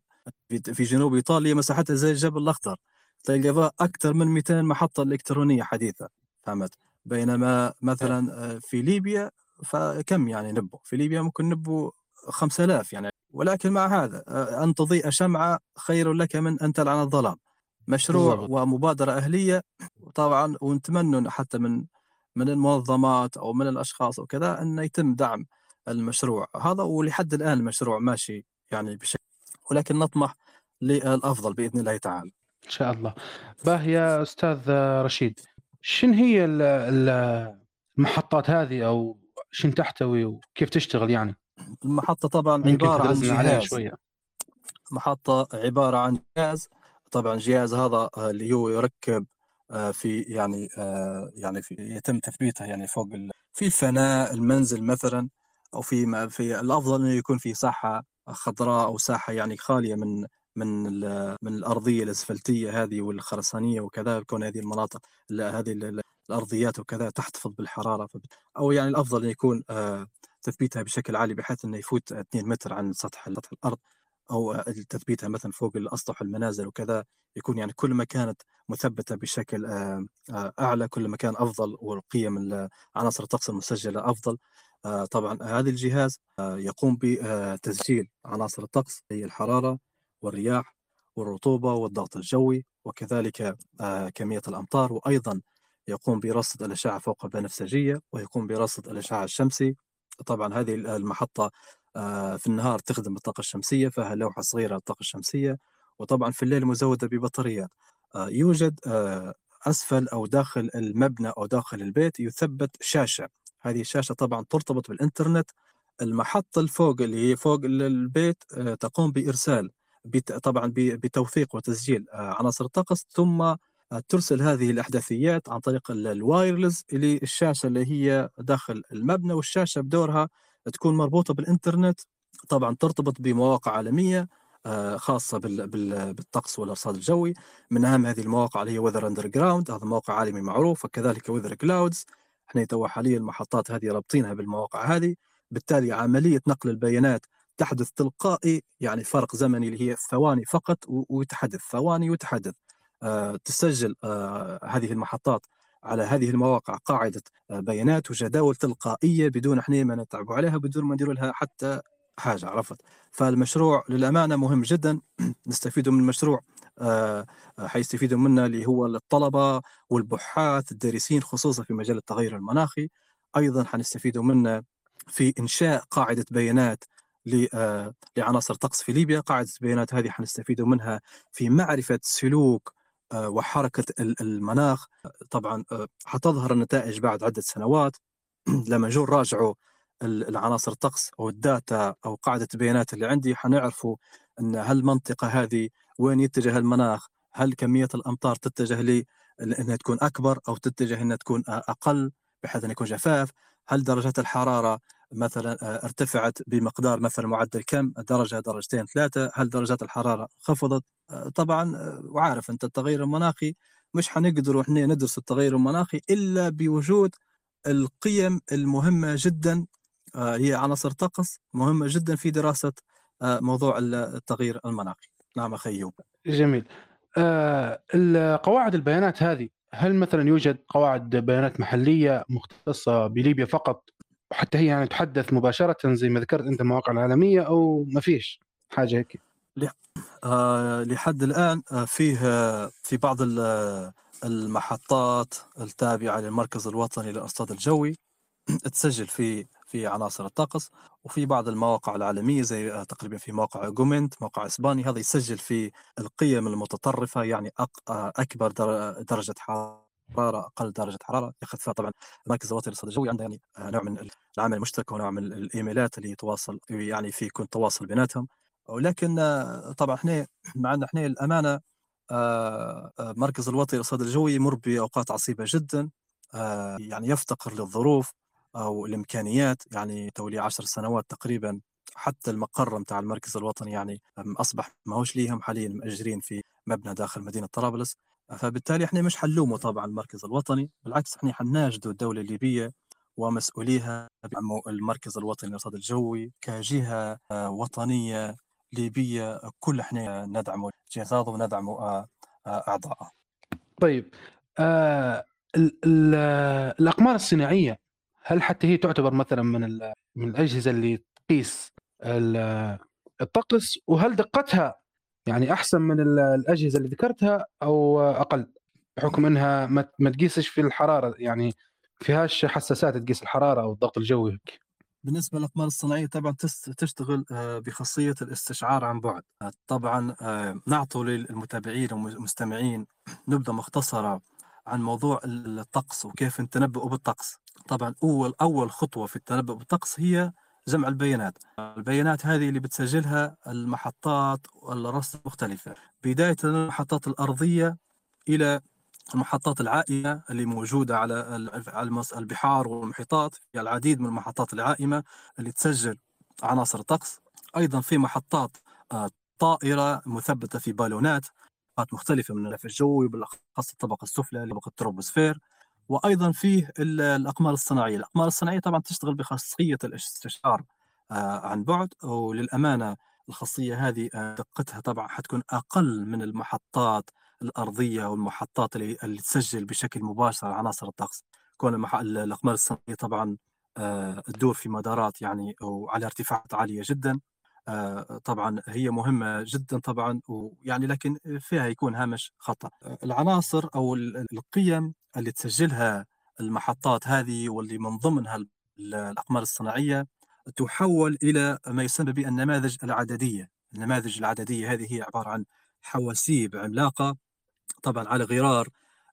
Speaker 2: في جنوب إيطاليا مساحتها زي الجبل الأخضر. تلقى أكثر من 200 محطة إلكترونية حديثة فهمت؟ بينما مثلا آه، في ليبيا فكم يعني نبو؟ في ليبيا ممكن نبو 5000 يعني. ولكن مع هذا آه، أن تضيء شمعة خير لك من أن تلعن الظلام. مشروع بالضبط. ومبادرة أهلية طبعا ونتمنى حتى من من المنظمات أو من الأشخاص وكذا أن يتم دعم المشروع. هذا ولحد الآن المشروع ماشي يعني بشكل ولكن نطمح للأفضل بإذن الله تعالى.
Speaker 1: إن شاء الله. باه يا أستاذ رشيد شن هي المحطات هذه أو شن تحتوي وكيف تشتغل يعني؟
Speaker 2: المحطة طبعا عبارة عن جهاز. شوية. محطة عبارة عن جهاز. طبعا الجهاز هذا اللي هو يركب آه، في يعني آه، يعني في يتم تثبيتها يعني فوق في الفناء المنزل مثلا أو في في الأفضل إنه يكون في ساحة خضراء أو ساحة يعني خالية من من من الأرضية الأسفلتية هذه والخرسانية وكذا تكون هذه المناطق هذه الأرضيات وكذا تحتفظ بالحرارة أو يعني الأفضل أن يكون آه، تثبيتها بشكل عالي بحيث أنه يفوت 2 متر عن سطح الأرض أو تثبيتها مثلا فوق الأسطح المنازل وكذا يكون يعني كل ما كانت مثبتة بشكل آه، آه، أعلى كل ما كان أفضل والقيم عناصر الطقس المسجلة أفضل. طبعا هذا الجهاز يقوم بتسجيل عناصر الطقس هي الحرارة والرياح والرطوبة والضغط الجوي وكذلك كمية الأمطار وأيضا يقوم برصد الأشعة فوق البنفسجية ويقوم برصد الاشعاع الشمسي. طبعا هذه المحطة آه، في النهار تخدم بالطاقة الشمسية فيها لوحة صغيرة للطاقة الشمسية وطبعا في الليل مزودة ببطاريات. آه، يوجد آه، أسفل أو داخل المبنى أو داخل البيت يثبت شاشة. هذه الشاشة طبعا ترتبط بالإنترنت. المحطة الفوق اللي هي فوق البيت تقوم بإرسال طبعا بتوثيق وتسجيل عناصر الطقس ثم ترسل هذه الأحداثيات عن طريق الوايرلس إلى الشاشة اللي هي داخل المبنى والشاشة بدورها تكون مربوطة بالإنترنت طبعا ترتبط بمواقع عالمية آه، خاصة بالطقس والأرصاد الجوي. من أهم هذه المواقع اللي هي Weather Underground هذا موقع عالمي معروف وكذلك Weather Cloud إحنا تو حاليا المحطات هذه رابطينها بالمواقع هذه. بالتالي عملية نقل البيانات تحدث تلقائي يعني فرق زمني اللي هي ثواني فقط ويتحدث ثواني ويتحدث. أه تسجل أه هذه المحطات على هذه المواقع قاعدة آه، بيانات وجداول تلقائية بدون إحنا ما نتعبوا عليها بدون ما نديروا لها حتى حاجة عرفت؟ فالمشروع للأمانة مهم جدا. نستفيدوا من المشروع آه، آه، حيستفيدوا منه اللي هو الطلبة والبحاث الدارسين خصوصا في مجال التغير المناخي. أيضا حنستفيدوا منه في إنشاء قاعدة بيانات لعناصر طقس في ليبيا. قاعدة البيانات هذه حنستفيدوا منها في معرفة سلوك آه، وحركة المناخ. طبعا آه، حتظهر النتائج بعد عدة سنوات. لما نجوا نراجعوا العناصر الطقس أو الداتا أو قاعدة البيانات اللي عندي حنعرفوا إن هل المنطقة هذه وين يتجه المناخ؟ هل كمية الأمطار تتجه لي؟ إنها تكون أكبر أو تتجه إنها تكون أقل بحيث أن يكون جفاف؟ هل درجات الحرارة مثلا آه، ارتفعت بمقدار مثلا معدل كم درجة درجتين ثلاثة هل درجات الحرارة خفضت؟ آه، طبعا آه، وعارف أنت التغير المناخي مش حنقدر إحنا ندرس التغير المناخي إلا بوجود القيم المهمة جدا هي عناصر طقس مهمة جدا في دراسة موضوع التغيير المناخي. نعم أخي
Speaker 1: جميل. قواعد البيانات هذه هل مثلا يوجد قواعد بيانات محلية مختصة بليبيا فقط؟ وحتى هي يعني تحدث مباشرة زي ما ذكرت أنت المواقع العالمية أو ما فيش حاجة هيك؟
Speaker 2: آه لحد الآن آه فيه آه في بعض المحطات التابعة للمركز الوطني للارصاد الجوي تسجل في في عناصر الطقس وفي بعض المواقع العالمية زي تقريبا في موقع جومنت موقع إسباني هذا يسجل في القيم المتطرفة يعني أكبر درجة حرارة. حراره أقل درجة حرارة ياخذ فيها طبعا مركز الوطني للارصاد الجوي عنده يعني آه، نوع من العمل المشترك ونوع من الإيميلات اللي يتواصل يعني في يكون تواصل بيناتهم. ولكن آه، طبعا إحنا مع إن إحنا الأمانة آه، مركز الوطني للارصاد الجوي يمر بأوقات عصيبة جدا يعني يفتقر للظروف أو الإمكانيات يعني تولي عشر سنوات تقريبا حتى المقر متاع المركز الوطني يعني أصبح ماهوش ليهم حاليا مأجرين في مبنى داخل مدينة طرابلس. فبالتالي إحنا مش حنلومه طبعا المركز الوطني بالعكس إحنا حنناشدوا الدولة الليبية ومسؤوليها المركز الوطني للرصاد الجوي كجهة آه، وطنية ليبية كل إحنا ندعم جهازه وندعم آه، آه، أعضائه
Speaker 1: طيب آه ال ال الأقمار الصناعية هل حتى هي تعتبر مثلا من من الأجهزة اللي تقيس الطقس؟ وهل دقتها يعني أحسن من الأجهزة اللي ذكرتها أو أقل بحكم أنها ما تقيسش في الحرارة يعني فيهاش حساسات تقيس الحرارة أو الضغط الجوي
Speaker 2: بالنسبة للأقمار الصناعية طبعا تشتغل آه، بخاصية الاستشعار عن بعد. آه، طبعا آه، نعطوا للمتابعين والمستمعين نبذة مختصرة عن موضوع الطقس وكيف التنبؤ بالطقس. طبعا أول أول خطوة في التنبؤ بالطقس هي جمع البيانات. البيانات هذه اللي بتسجلها المحطات الرصد المختلفة بداية المحطات الأرضية إلى المحطات العائمة اللي موجودة على البحار والمحيطات. في العديد من المحطات العائمة اللي تسجل عناصر الطقس. أيضا في محطات آه، طائرة مثبتة في بالونات مختلفة من الغلاف الجوي بالأخص الطبقة السفلى طبقة التروبوسفير وأيضا فيه الأقمار الصناعية الأقمار الصناعية طبعا تشتغل بخاصية الاستشعار آه، عن بعد وللأمانة الخاصية هذه آه، دقتها طبعا حتكون أقل من المحطات الأرضية والمحطات اللي, اللي تسجل بشكل مباشر عناصر الطقس كون. الأقمار الصناعية طبعا آه، تدور في مدارات يعني وعلى ارتفاعات عالية جدا طبعا هي مهمة جدا طبعا ويعني لكن فيها يكون هامش خطأ. العناصر أو القيم اللي تسجلها المحطات هذه واللي من ضمنها الأقمار الصناعية تحول إلى ما يسمى بالنماذج العددية. النماذج العددية هذه هي عبارة عن حواسيب عملاقة طبعا على غرار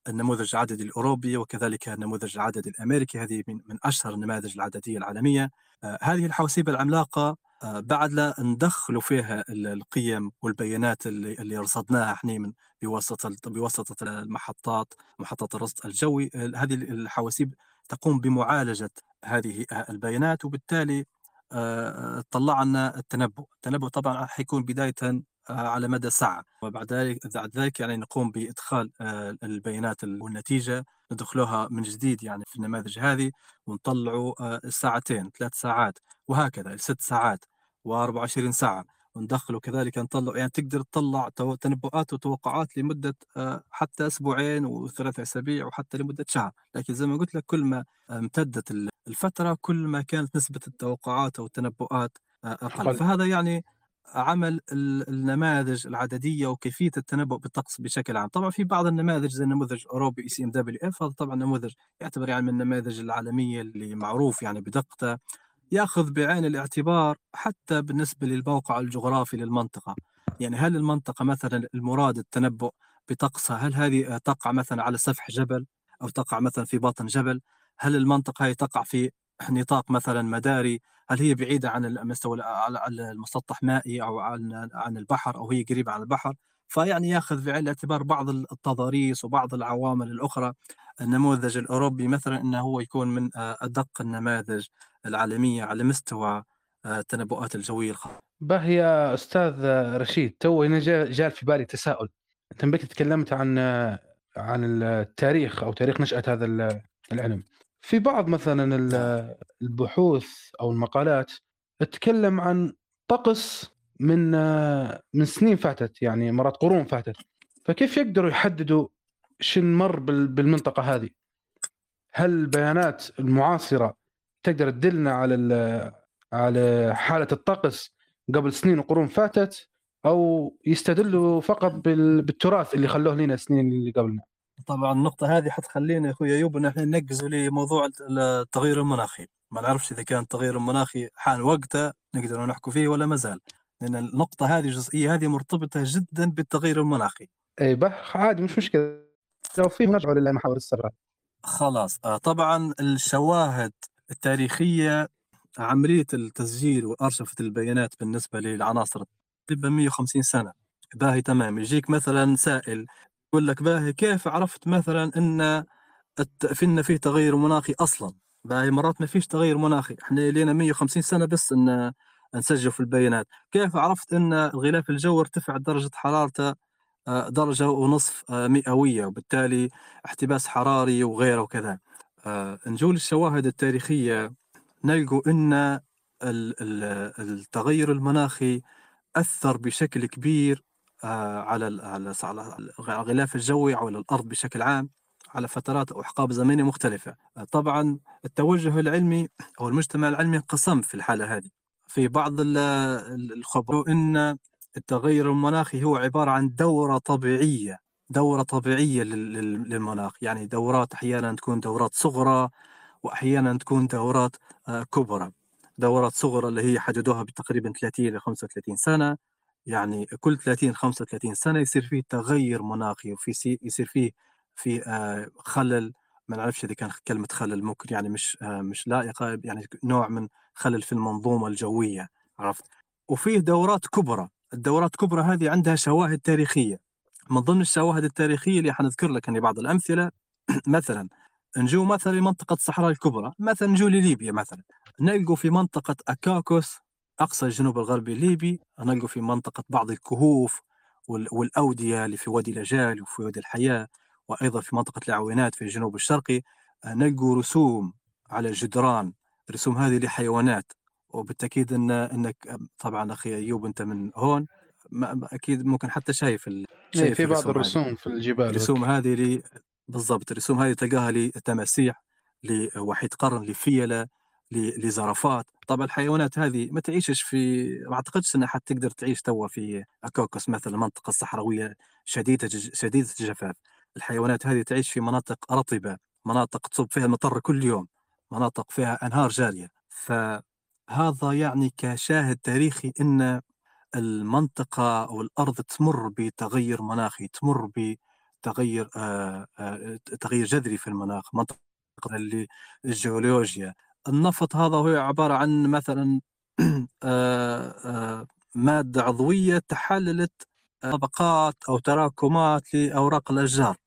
Speaker 2: النموذج العددي الأوروبي وكذلك النموذج العددي الأمريكي هذه من, أشهر النماذج العددية العالمية. آه هذه الحواسيب العملاقة آه بعد لا ندخلوا فيها القيم والبيانات اللي, اللي رصدناها إحنا من بواسطة بواسطة المحطات محطات الرصد الجوي هذه الحواسيب تقوم بمعالجة هذه البيانات وبالتالي آه، طلعنا التنبؤ. التنبؤ طبعا حيكون بداية آه، على مدى ساعة. وبعد ذلك بعد ذلك يعني نقوم بإدخال آه، البيانات والنتيجة. ندخلوها من جديد يعني في النماذج هذه ونطلعوا ساعتين ثلاث ساعات وهكذا ست ساعات. و24 ساعة وندخله كذلك نطلع يعني تقدر تطلع تنبؤات وتوقعات لمدة حتى أسبوعين وثلاث أسابيع وحتى لمدة شهر. لكن زي ما قلت لك كل ما امتدت الفترة كل ما كانت نسبة التوقعات أو التنبؤات آه، أقل. فهذا يعني عمل النماذج العددية وكيفية التنبؤ بالطقس بشكل عام. طبعا في بعض النماذج زي النموذج الأوروبي اي سي ام دبليو اف هذا طبعا نموذج يعتبر يعني من النماذج العالمية اللي معروف يعني بدقته. ياخذ بعين الاعتبار حتى بالنسبة للموقع الجغرافي للمنطقة. يعني هل المنطقة مثلا المراد التنبؤ بطقسها هل هذه تقع مثلا على سفح جبل أو تقع مثلا في باطن جبل؟ هل المنطقة هي تقع في نطاق مثلا مداري؟ هل هي بعيدة عن المستوى على المسطح مائي أو عن عن البحر أو هي قريبة عن البحر؟ فيعني ياخذ بعين الاعتبار بعض التضاريس وبعض العوامل الأخرى. النموذج الأوروبي مثلا أنه هو يكون من أدق النماذج العالمية على مستوى التنبؤات الجوية الخاصة
Speaker 1: به يا أستاذ رشيد تو هنا جاء في بالي تساؤل. أنت بك تكلمت عن عن التاريخ أو تاريخ نشأة هذا العلم. في بعض مثلا نعم. البحوث أو المقالات تتكلم عن طقس من من سنين فاتت يعني مرات قرون فاتت. فكيف يقدروا يحددوا شن مر بالمنطقة هذه؟ هل البيانات المعاصرة تقدر تدلنا على على حالة الطقس قبل سنين وقرون فاتت أو يستدلوا فقط بالتراث اللي خلوه لنا السنين اللي قبلنا؟
Speaker 2: طبعا النقطة هذه حتخلينا يا أخوي ايوب ان إحنا ننقزوا لموضوع التغير المناخي ما نعرفش إذا كان التغير المناخي حان وقته نقدر نحكوا فيه ولا ما زال لأن النقطة هذه الجزئية هذه مرتبطة جدا بالتغير المناخي
Speaker 1: اي بح عادي مش مشكلة لو في نرجع للمحاور السابقة
Speaker 2: خلاص. آه، طبعا الشواهد التاريخية عملية التسجيل وأرشفة البيانات بالنسبة للعناصر تبقى 150 سنة. باهي تمام. يجيك مثلا سائل يقول لك باهي كيف عرفت مثلا إن فينا فيه تغير مناخي أصلا؟ باهي مرات ما فيش تغير مناخي. إحنا لينا 150 سنة بس إن نسجل في البيانات. كيف عرفت إن الغلاف الجوي ارتفع درجة حرارته آه، درجة ونصف آه، مئوية وبالتالي احتباس حراري وغيره وكذا آه، نجول الشواهد التاريخية نلقوا إن التغير المناخي أثر بشكل كبير على على الغلاف الجوي أو الأرض بشكل عام على فترات أو أحقاب زمنية مختلفة. طبعا التوجه العلمي أو المجتمع العلمي انقسم في الحالة هذه. في بعض الخبراء إن التغير المناخي هو عبارة عن دورة طبيعية دورة طبيعية للمناخ. يعني دورات أحيانا تكون دورات صغرى وأحيانا تكون دورات آه، كبرى. دورات صغرى اللي هي حددوها بتقريبا 30 ل 35 سنة. يعني كل 30 35 سنة يصير فيه تغير مناخي وفي يصير فيه في آه، خلل. ما نعرفش إذا كان كلمة خلل ممكن يعني مش آه، مش لائقة يعني نوع من خلل في المنظومة الجوية عرفت؟ وفيه دورات كبرى. الدورات كبرى هذه عندها شواهد تاريخية. من ضمن الشواهد التاريخية اللي حنذكر لك يعني بعض الأمثلة مثلا نجو مثلا لمنطقة الصحراء الكبرى مثلا نجو لليبيا مثلا. نلقوا في منطقة أكاكوس أقصى الجنوب الغربي الليبي نلقوا في منطقة بعض الكهوف والأودية اللي في وادي الأجال وفي وادي الحياة وأيضا في منطقة العوينات في الجنوب الشرقي. نلقوا رسوم على الجدران الرسوم هذه لحيوانات. وبالتأكيد إن إنك طبعا أخي أيوب أنت من هون ما أكيد ممكن حتى شايف ال...
Speaker 1: إيه، شايف في بعض الرسوم هذه. في الجبال
Speaker 2: الرسوم هذه لي بالضبط الرسوم هذه تلقاها لتماسيح لوحيد قرن لفيلة لزرافات. طبعا الحيوانات هذه ما تعيشش في ما أعتقدش إنها حتقدر تعيش توا في أكوكس مثلا المنطقة الصحراويه شديدة شديدة الجفاف. الحيوانات هذه تعيش في مناطق رطبه مناطق تصب فيها المطر كل يوم مناطق فيها أنهار جارية. فهذا يعني كشاهد تاريخي إن المنطقة أو الأرض تمر بتغير مناخي تمر بتغير آه آه تغير جذري في المناخ منطقة الجيولوجيا. النفط هذا هو عبارة عن مثلا آه آه مادة عضوية تحللت طبقات أو تراكمات لأوراق الأشجار.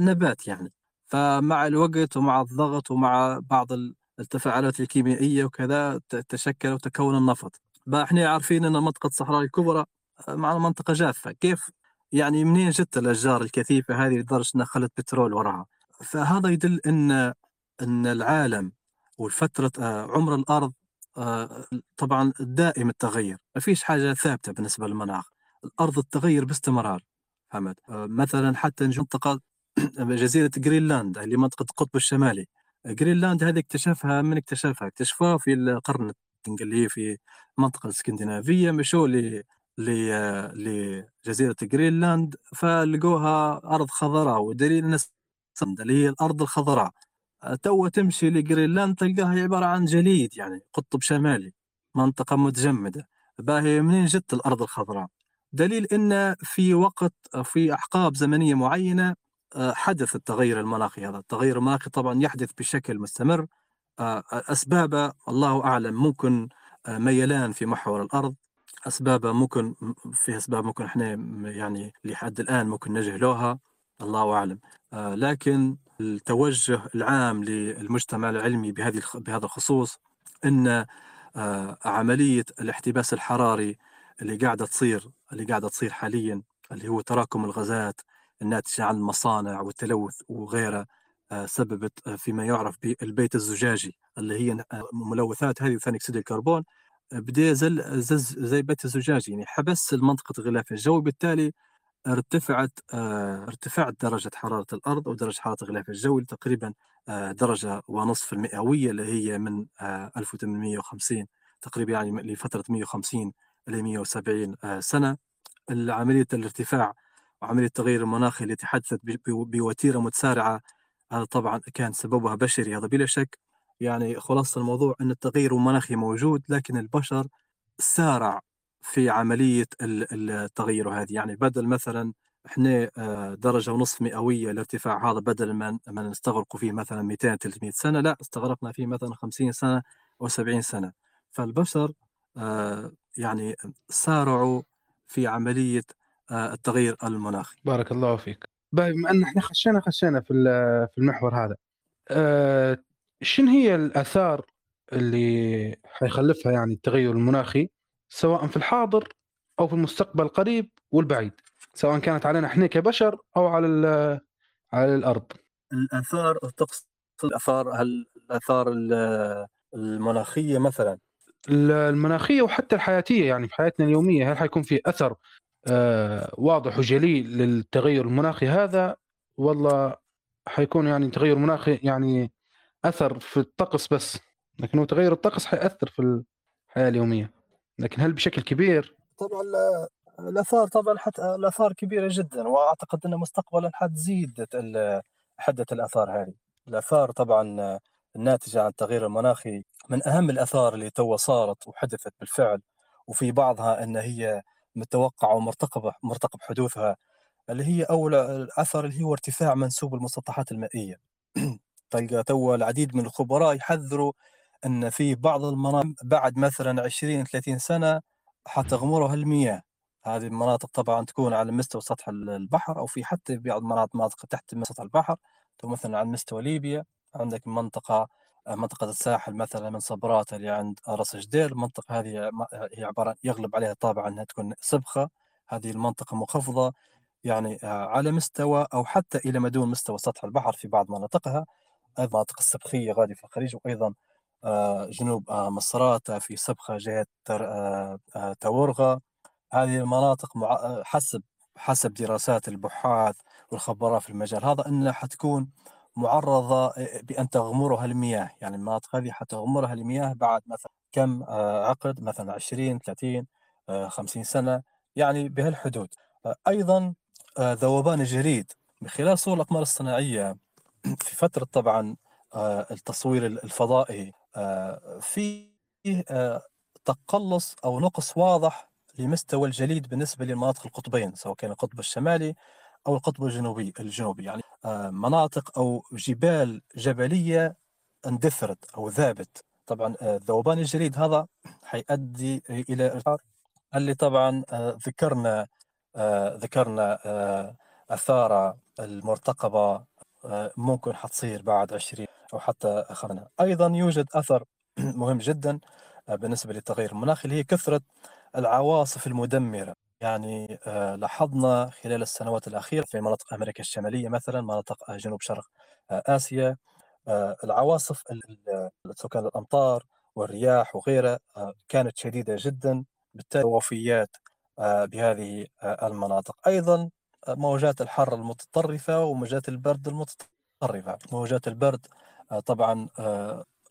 Speaker 2: نبات يعني. فمع الوقت ومع الضغط ومع بعض التفاعلات الكيميائية وكذا تشكل وتكون النفط. بقى إحنا عارفين أن منطقة الصحراء الكبرى آه، مع منطقة جافة. كيف؟ يعني منين جت الأشجار الكثيفة هذه لدرجة أنها خلت بترول وراها؟ فهذا يدل أن أن العالم والفترة آه، عمر الأرض آه، طبعا دائم التغير. ما فيش حاجة ثابتة بالنسبة للمناخ. الأرض تتغير باستمرار. فهمت؟ مثلا حتى منطقة جزيرة جرينلاند اللي منطقة القطب الشمالي. جرينلاند هذه اكتشفها من اكتشفها؟ اكتشفوها في القرن اللي هي في المنطقة الإسكندنافية مشوا ل لجزيرة جرينلاند فلقوها أرض خضراء ودليل الناس اللي هي الأرض الخضراء تو تمشي لجرينلاند تلقاها عبارة عن جليد يعني قطب شمالي منطقة متجمدة باهي منين جت الأرض الخضراء دليل أن في وقت في أحقاب زمنية معينة آه، حدث التغير المناخي هذا. التغير المناخي طبعا يحدث بشكل مستمر. آه، أسبابه الله أعلم ممكن آه، ميلان في محور الأرض. أسبابه ممكن في أسباب ممكن إحنا يعني لحد الآن ممكن نجهلوها. الله أعلم. لكن التوجه العام للمجتمع العلمي بهذه بهذا الخصوص أن عملية الاحتباس الحراري اللي قاعدة تصير اللي قاعدة تصير حاليا اللي هو تراكم الغازات الناتجة عن المصانع والتلوث وغيرها آه، سببت آه، فيما يعرف بالبيت الزجاجي اللي هي آه، ملوثات هذه ثاني أكسيد الكربون. بدا زل زي بيت الزجاجي يعني حبس المنطقة الغلاف الجوي بالتالي ارتفعت ارتفعت درجة حرارة الأرض أو درجة حرارة الغلاف الجوي تقريبا درجة ونصف المئوية اللي هي من 1850 تقريبا يعني لفترة 150 إلى 170 سنة. عملية الارتفاع وعملية التغير المناخي التي حدثت بوتيرة متسارعة هذا طبعا كان سببها بشري هذا بلا شك. يعني خلاصة الموضوع أن التغير المناخي موجود لكن البشر سارع في عملية التغير هذه. يعني بدل مثلا إحنا آه، درجة ونصف مئوية الارتفاع هذا بدل ما ما نستغرق فيه مثلا 200 300 سنة لا استغرقنا فيه مثلا 50 سنة أو 70 سنة. فالبشر آه، يعني سارعوا في عملية التغيير المناخي.
Speaker 1: بارك الله فيك. بما أن إحنا خشينا خشينا في في المحور هذا أه شن هي الآثار اللي حيخلفها يعني التغير المناخي سواء في الحاضر أو في المستقبل القريب والبعيد؟ سواء كانت علينا إحنا كبشر أو على على الأرض.
Speaker 2: الآثار تقصد الآثار هل الآثار المناخية مثلا؟
Speaker 1: المناخية وحتى الحياتية يعني في حياتنا اليومية هل حيكون في أثر آه واضح وجلي للتغير المناخي هذا. والله حيكون يعني تغير مناخي يعني أثر في الطقس بس لكن هو تغير الطقس حيأثر في الحياة اليومية. لكن هل بشكل كبير؟
Speaker 2: طبعا الآثار طبعا حتى الآثار كبيرة جدا وأعتقد أن مستقبلا حتزيد حدة الآثار هذه. الآثار طبعا الناتجة عن التغيير المناخي من أهم الآثار اللي تو صارت وحدثت بالفعل وفي بعضها أن هي متوقعة ومرتقبة مرتقب حدوثها اللي هي أول الأثر اللي هو ارتفاع منسوب المسطحات المائية. تلقى تو العديد من الخبراء يحذروا إن في بعض المناطق بعد مثلا 20 30 سنة حتغمرها المياه. هذه المناطق طبعا تكون على مستوى سطح البحر أو في حتى بعض المناطق تحت سطح البحر. مثلا على مستوى ليبيا عندك منطقة منطقة الساحل مثلا من صبرات اللي عند راس جدير المنطقة هذه هي عبارة يغلب عليها طابع أنها تكون سبخة. هذه المنطقة منخفضة يعني على مستوى أو حتى إلى ما دون مستوى سطح البحر في بعض مناطقها. المناطق السبخية غادي في الخليج وأيضا آه، جنوب آه، مصراتة في سبخة جهة آه، تورغة هذه المناطق حسب حسب دراسات البحاث والخبراء في المجال هذا إنها حتكون معرضة بأن تغمرها المياه. يعني المناطق هذه حتغمرها المياه بعد مثلا كم عقد مثلا 20 30 50 سنة يعني بهالحدود. أيضا ذوبان الجليد من خلال صور الأقمار الصناعية في فترة طبعا التصوير الفضائي في تقلص أو نقص واضح لمستوى الجليد بالنسبة لمناطق القطبين سواء كان القطب الشمالي أو القطب الجنوبي الجنوبي. يعني آه، مناطق أو جبال جبلية اندثرت أو ذابت طبعا آه، ذوبان الجليد هذا حيؤدي إلى اللي طبعا آه، ذكرنا ذكرنا آثار المرتقبة ممكن حتصير بعد 20 أو حتى اخرنا أيضا يوجد أثر مهم جدا بالنسبة للتغير المناخي اللي هي كثرة العواصف المدمرة. يعني آه، لاحظنا خلال السنوات الأخيرة في مناطق أمريكا الشمالية مثلا مناطق آه، جنوب شرق آه، آسيا العواصف سكان الأمطار والرياح وغيرها كانت شديدة جدا. بالتالي وفيات بهذه المناطق. أيضا موجات الحر المتطرفة وموجات البرد المتطرفة. موجات البرد طبعا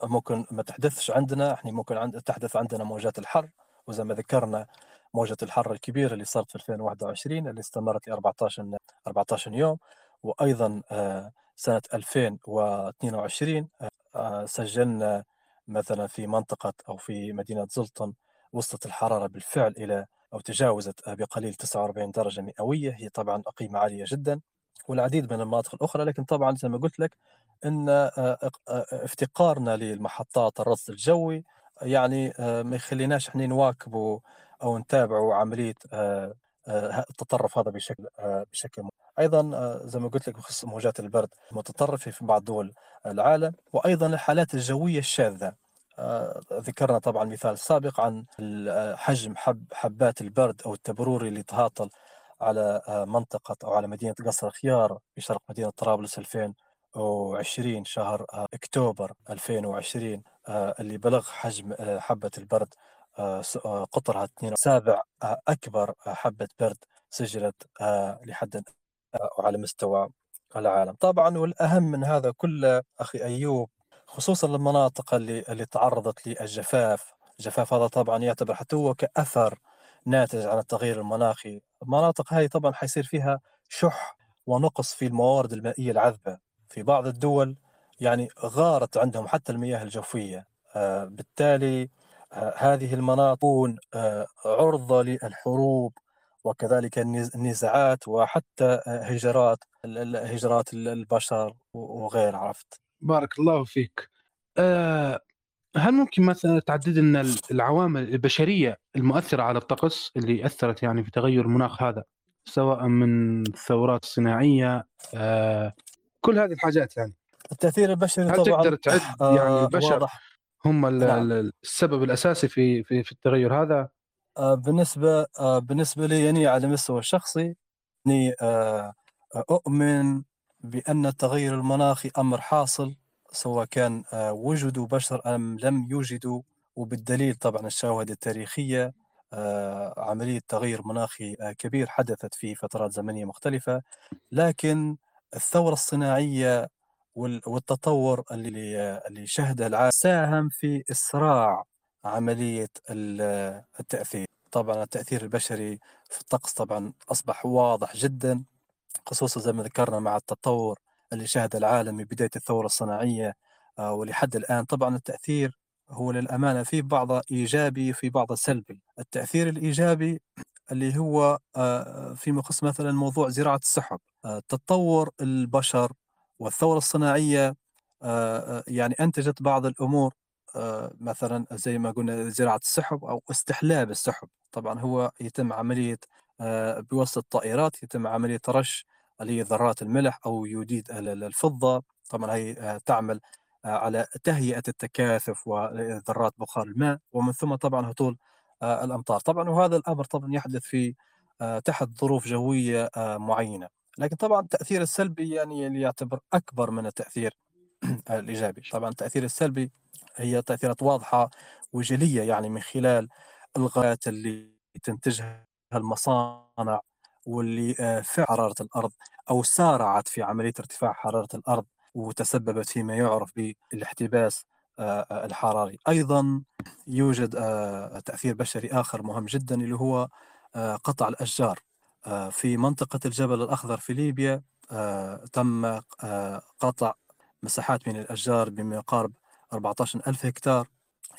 Speaker 2: ممكن ما تحدثش عندنا. إحنا ممكن عند تحدث عندنا موجات الحر وزي ما ذكرنا موجة الحر الكبيرة اللي صارت في 2021 اللي استمرت ل 14 14 يوم. وأيضا آه، سنة 2022 آه، سجلنا مثلا في منطقة أو في مدينة زلطن وصلت الحرارة بالفعل إلى أو تجاوزت بقليل 49 درجة مئوية. هي طبعا قيمة عالية جدا. والعديد من المناطق الأخرى لكن طبعا زي ما قلت لك أن آه، افتقارنا للمحطات الرصد الجوي يعني آه، ما يخليناش إحنا نواكبوا أو نتابعوا عمليه آه، آه، التطرف هذا بشكل بشكل أيضا زي ما قلت لك بخصوص موجات البرد المتطرفة في بعض دول العالم وأيضا الحالات الجوية الشاذة. ذكرنا طبعا مثال سابق عن حجم حب حبات البرد أو التبروري اللي تهاطل على منطقة أو على مدينة قصر خيار بشرق مدينة طرابلس 2020 شهر أكتوبر 2020 آه، اللي بلغ حجم آه، حبة البرد آه، قطرها 2 سابع أكبر حبة برد سجلت لحد على مستوى العالم. طبعا والأهم من هذا كله أخي أيوب خصوصا المناطق اللي اللي تعرضت للجفاف. الجفاف هذا طبعا يعتبر حتى هو كأثر ناتج عن التغيير المناخي. المناطق هذه طبعا حيصير فيها شح ونقص في الموارد المائية العذبة. في بعض الدول يعني غارت عندهم حتى المياه الجوفية آه، بالتالي آه، هذه المناطق تكون آه، عرضة للحروب وكذلك النزاعات وحتى هجرات هجرات البشر وغير عرفت؟
Speaker 1: بارك الله فيك. هل ممكن مثلا تعدد لنا العوامل البشرية المؤثرة على الطقس اللي أثرت يعني في تغير المناخ هذا؟ سواء من الثورات الصناعيه آه كل هذه الحاجات يعني.
Speaker 2: التأثير البشري
Speaker 1: هل
Speaker 2: طبعا
Speaker 1: تقدر تعد يعني
Speaker 2: آه
Speaker 1: البشر هم
Speaker 2: نعم.
Speaker 1: ال- السبب الأساسي في في في التغير هذا؟
Speaker 2: آه، بالنسبة آه، بالنسبة لي يعني على المستوى الشخصي أني آه، أؤمن بأن التغير المناخي أمر حاصل سواء كان وجدوا بشر أم لم يوجدوا. وبالدليل طبعا الشواهد التاريخية آه، عملية تغير مناخي كبير حدثت في فترات زمنية مختلفة. لكن الثورة الصناعية وال- والتطور اللي اللي شهده العالم. ساهم في إسراع عملية ال- التأثير. طبعا التأثير البشري في الطقس طبعا أصبح واضح جدا خصوصا زي ما ذكرنا مع التطور اللي شهد العالم من بداية الثورة الصناعية آه، ولحد الآن. طبعا التأثير هو للأمانة في بعضه إيجابي في بعضه سلبي. التأثير الإيجابي اللي هو آه، فيما يخص مثلا موضوع زراعة السحب. آه، تطور البشر والثورة الصناعية آه، آه، يعني أنتجت بعض الأمور آه، مثلا زي ما قلنا زراعة السحب أو استحلاب السحب. طبعا هو يتم عملية بواسطة الطائرات يتم عملية رش اللي هي ذرات الملح أو يوديد ال- ال- الفضة. طبعا هي تعمل على تهيئة التكاثف وذرات بخار الماء ومن ثم طبعا هطول الأمطار. طبعا وهذا الأمر طبعا يحدث في تحت ظروف جوية معينة. لكن طبعا التأثير السلبي يعني اللي يعتبر أكبر من التأثير الإيجابي. طبعا التأثير السلبي هي تأثيرات واضحة وجلية يعني من خلال الغايات اللي تنتجها المصانع واللي آه، في حرارة الأرض أو سارعت في عملية ارتفاع حرارة الأرض وتسببت فيما يعرف بالاحتباس آه، آه، الحراري. أيضا يوجد تأثير بشري آخر مهم جدا اللي هو قطع الأشجار. آه، في منطقة الجبل الأخضر في ليبيا آه، تم آه، قطع مساحات من الأشجار بما يقارب 14 ألف هكتار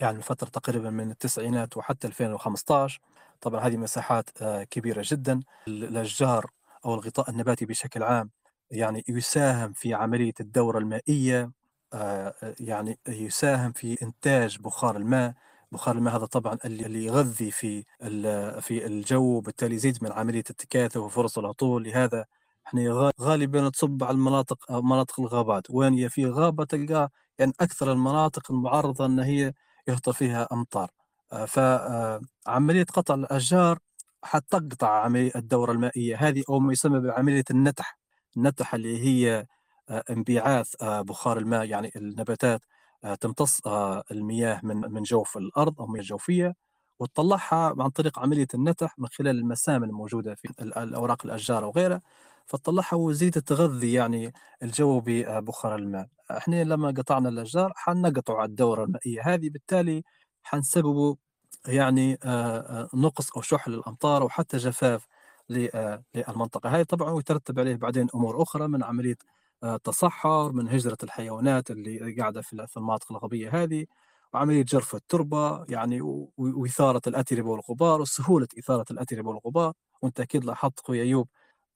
Speaker 2: يعني فترة تقريبا من التسعينات وحتى 2015 طبعا هذه مساحات آه، كبيرة جدا. ال- الأشجار أو الغطاء النباتي بشكل عام يعني يساهم في عملية الدورة المائية آه، يعني يساهم في إنتاج بخار الماء. بخار الماء هذا طبعا اللي يغذي في في الجو وبالتالي يزيد من عملية التكاثف وفرص الهطول لهذا إحنا غا- غالبا تصب على المناطق مناطق الغابات. وين في غابة تلقى يعني أكثر المناطق المعرضة أن هي يهطل فيها أمطار. فعملية قطع الأشجار حتقطع عملية الدورة المائية. هذه أو ما يسمى بعملية النتح. النتح اللي هي آه، انبعاث آه، بخار الماء يعني النباتات. آه، تمتص آه، المياه من من جوف الأرض أو المياه الجوفية وتطلعها عن طريق عملية النتح من خلال المسام الموجودة في ال- الأوراق الأشجار وغيرها فتطلعها وزيد تغذي يعني الجو ببخار الماء. إحنا لما قطعنا الأشجار حنقطع الدورة المائية هذه بالتالي حنسببوا يعني آه، آه، نقص أو شح للأمطار وحتى جفاف ل- آه، للمنطقة. هذه طبعا ويترتب عليه بعدين أمور أخرى من عملية آه، تصحر من هجرة الحيوانات اللي قاعدة في المناطق الغابية هذه وعملية جرف التربة يعني وإثارة الأتربة والغبار وسهولة إثارة الأتربة والغبار. وأنت أكيد لاحظت أخوي أيوب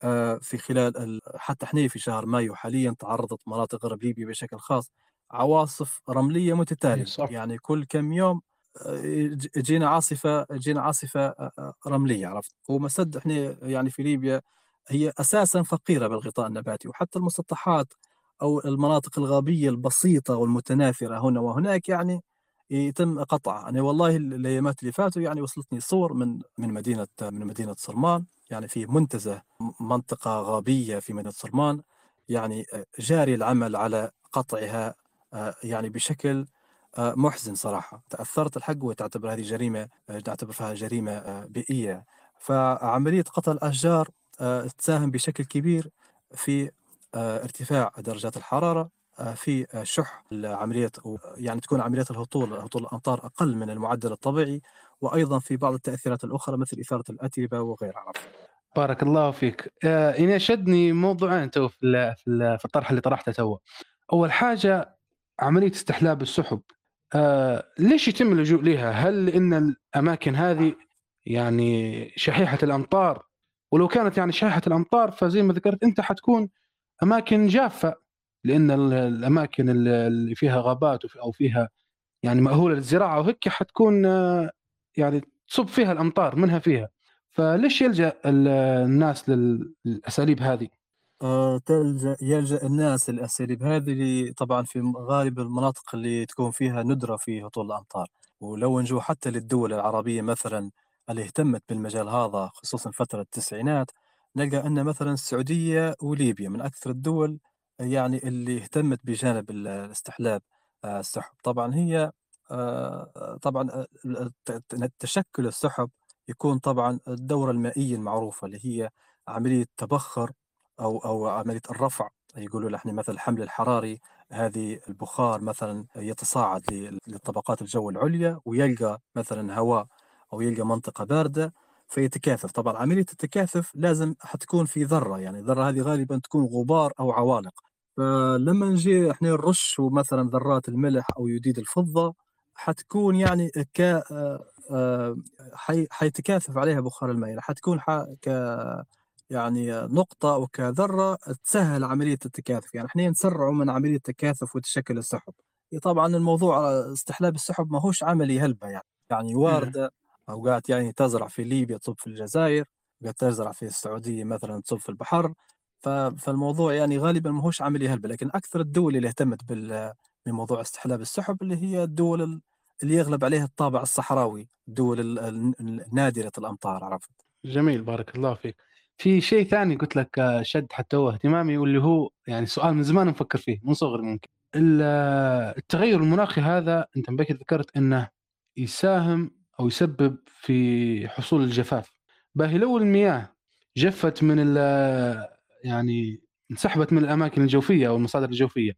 Speaker 2: آه، في خلال ال- حتى إحنا في شهر مايو حاليا تعرضت مناطق غرب ليبيا بشكل خاص عواصف رملية متتالية.
Speaker 1: صح
Speaker 2: يعني كل كم يوم آه، جينا عاصفة جينا عاصفة آه، آه، رملية عرفت؟ ومسد إحنا يعني في ليبيا هي أساسا فقيرة بالغطاء النباتي وحتى المسطحات أو المناطق الغابية البسيطة والمتناثرة هنا وهناك يعني يتم قطعها. أنا والله الأيامات اللي فاتوا يعني وصلتني صور من من مدينة من مدينة صرمان. يعني في منتزه منطقة غابية في مدينة صرمان. يعني آه، جاري العمل على قطعها آه، يعني بشكل آه، محزن صراحة. تأثرت الحق وتعتبر هذه جريمة آه، نعتبر فيها جريمة آه، بيئية. فعملية قطع الأشجار آه، تساهم بشكل كبير في آه، ارتفاع درجات الحرارة آه، في آه، شح أو يعني تكون عمليات الهطول هطول الأمطار أقل من المعدل الطبيعي وأيضا في بعض التأثيرات الأخرى مثل إثارة الأتربة وغيرها.
Speaker 1: بارك الله فيك. آه إني شدني موضوعين تو في في ال- في الطرح اللي طرحته تو. أول حاجة عملية استحلاب السحب. آه ليش يتم اللجوء لها؟ هل لأن الأماكن هذه يعني شحيحة الأمطار ولو كانت يعني شحيحة الأمطار فزي ما ذكرت أنت حتكون أماكن جافة لأن ال- الأماكن ال- اللي فيها غابات أو فيها يعني مأهولة للزراعة وهيك حتكون آه، يعني تصب فيها الأمطار منها فيها فليش يلجأ ال- الناس لل- للأساليب هذه؟
Speaker 2: آه، تلجأ يلجأ الناس للأساليب هذه اللي طبعا في غالب المناطق اللي تكون فيها ندرة في هطول الأمطار ولو نجو حتى للدول العربية مثلا اللي اهتمت بالمجال هذا خصوصا فترة التسعينات نلقى أن مثلا السعودية وليبيا من أكثر الدول يعني اللي اهتمت بجانب ال- الاستحلاب آه، السحب. طبعا هي آه، طبعا تشكل السحب يكون طبعا الدورة المائية المعروفة اللي هي عملية تبخر أو أو عملية الرفع. يقولوا له إحنا مثل الحمل الحراري هذه البخار مثلا يتصاعد ل- لطبقات الجو العليا ويلقى مثلا هواء أو يلقى منطقة باردة فيتكاثف. طبعا عملية التكاثف لازم حتكون في ذرة يعني الذرة هذه غالبا تكون غبار أو عوالق. فلما نجي إحنا نرش مثلا ذرات الملح أو يديد الفضة حتكون يعني ك حي- حيتكاثف عليها بخار الماء. يعني حتكون ح... ك يعني نقطة أو كذرة تسهل عملية التكاثف. يعني إحنا نسرعوا من عملية التكاثف وتشكل السحب. طبعا الموضوع استحلاب السحب ما هوش عملي هلبة يعني. يعني واردة أوقات يعني تزرع في ليبيا تصب في الجزائر أوقات تزرع في السعودية مثلا تصب في البحر فالموضوع يعني غالبا ما هوش عملي هلبة لكن أكثر الدول اللي اهتمت بموضوع استحلاب السحب اللي هي الدول ال- اللي يغلب عليها الطابع الصحراوي الدول ال- ال- النادرة الأمطار عرفت
Speaker 1: جميل بارك الله فيك. في شيء ثاني قلت لك آه، شد حتى هو اهتمامي واللي هو يعني سؤال من زمان نفكر فيه من صغري ممكن. آه، التغير المناخي هذا أنت مبكر ذكرت إنه يساهم أو يسبب في حصول الجفاف. باهي لو المياه جفت من آه، يعني انسحبت من الأماكن الجوفية أو المصادر الجوفية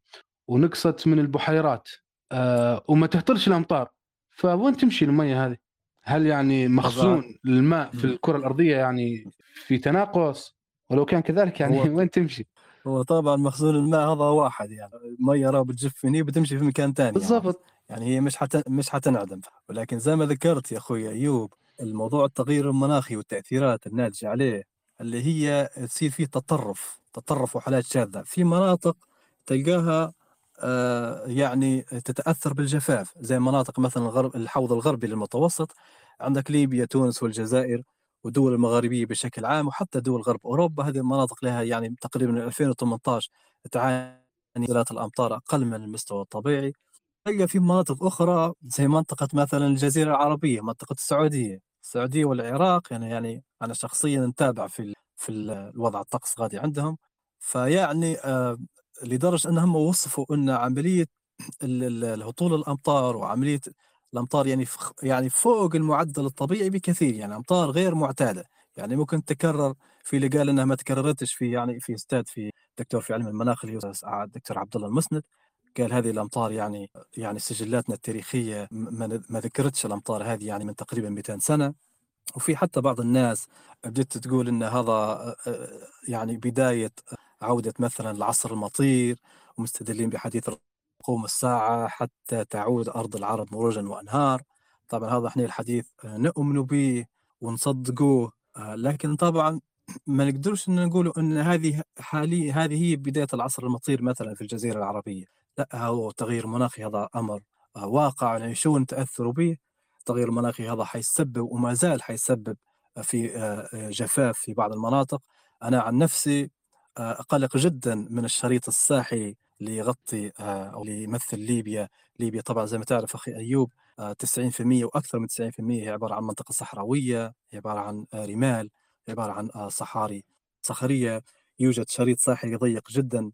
Speaker 1: ونقصت من البحيرات آه، وما تهطلش الأمطار فوين تمشي المياه هذه؟ هل يعني مخزون الماء في. الكرة الأرضية يعني في تناقص ولو كان كذلك يعني
Speaker 2: هو-
Speaker 1: وين تمشي؟
Speaker 2: هو طبعا مخزون الماء هذا واحد يعني المية راه بتجف هني بتمشي في مكان ثاني
Speaker 1: بالضبط
Speaker 2: يعني هي مش حت... مش حتنعدم. ولكن زي ما ذكرت يا أخوي أيوب الموضوع التغير المناخي والتأثيرات الناتجة عليه اللي هي تصير فيه تطرف تطرف وحالات شاذة. في مناطق تلقاها آه يعني تتأثر بالجفاف. زي مناطق مثلا الغرب الحوض الغربي للمتوسط. عندك ليبيا تونس والجزائر والدول المغاربية بشكل عام وحتى دول غرب أوروبا. هذه المناطق لها يعني تقريبا من 2018 تعاني نزلات الأمطار أقل من المستوى الطبيعي. تلقى في مناطق أخرى زي منطقة مثلا الجزيرة العربية منطقة السعودية. السعودية والعراق يعني يعني أنا شخصيا متابع في في ال- الوضع الطقس غادي عندهم. فيعني آه لدرجة أنهم وصفوا أن عملية ال- ال- الهطول الأمطار وعملية الأمطار يعني يعني فوق المعدل الطبيعي بكثير يعني أمطار غير معتادة. يعني ممكن تكرر في اللي قال إنها ما تكررتش في يعني في أستاذ في دكتور في علم المناخ اللي هو الدكتور عبد الله المسند. قال هذه الأمطار يعني يعني سجلاتنا التاريخية ما ذكرتش الأمطار هذه يعني من تقريبا 200 سنة. وفي حتى بعض الناس بدأت تقول إن هذا يعني بداية عودة مثلا العصر المطير ومستدلين بحديث قوم الساعة حتى تعود أرض العرب مروجا وأنهار. طبعا هذا إحنا الحديث نؤمن به ونصدقوه. لكن طبعا ما نقدرش إن نقولوا إن هذه حالي هذه هي بداية العصر المطير مثلا في الجزيرة العربية. لا هو تغير مناخي هذا أمر آه، واقع نعيشون نتأثر به؟ التغير المناخي هذا حيسبب وما زال حيسبب في آه، آه، جفاف في بعض المناطق. أنا عن نفسي قلق جدا من الشريط الساحلي اللي يغطي أو اللي يمثل ليبيا. ليبيا طبعا زي ما تعرف أخي أيوب آه، 90% وأكثر من 90% هي عبارة عن منطقة صحراوية هي عبارة عن رمال عبارة عن صحاري صخرية. يوجد شريط ساحلي ضيق جدا.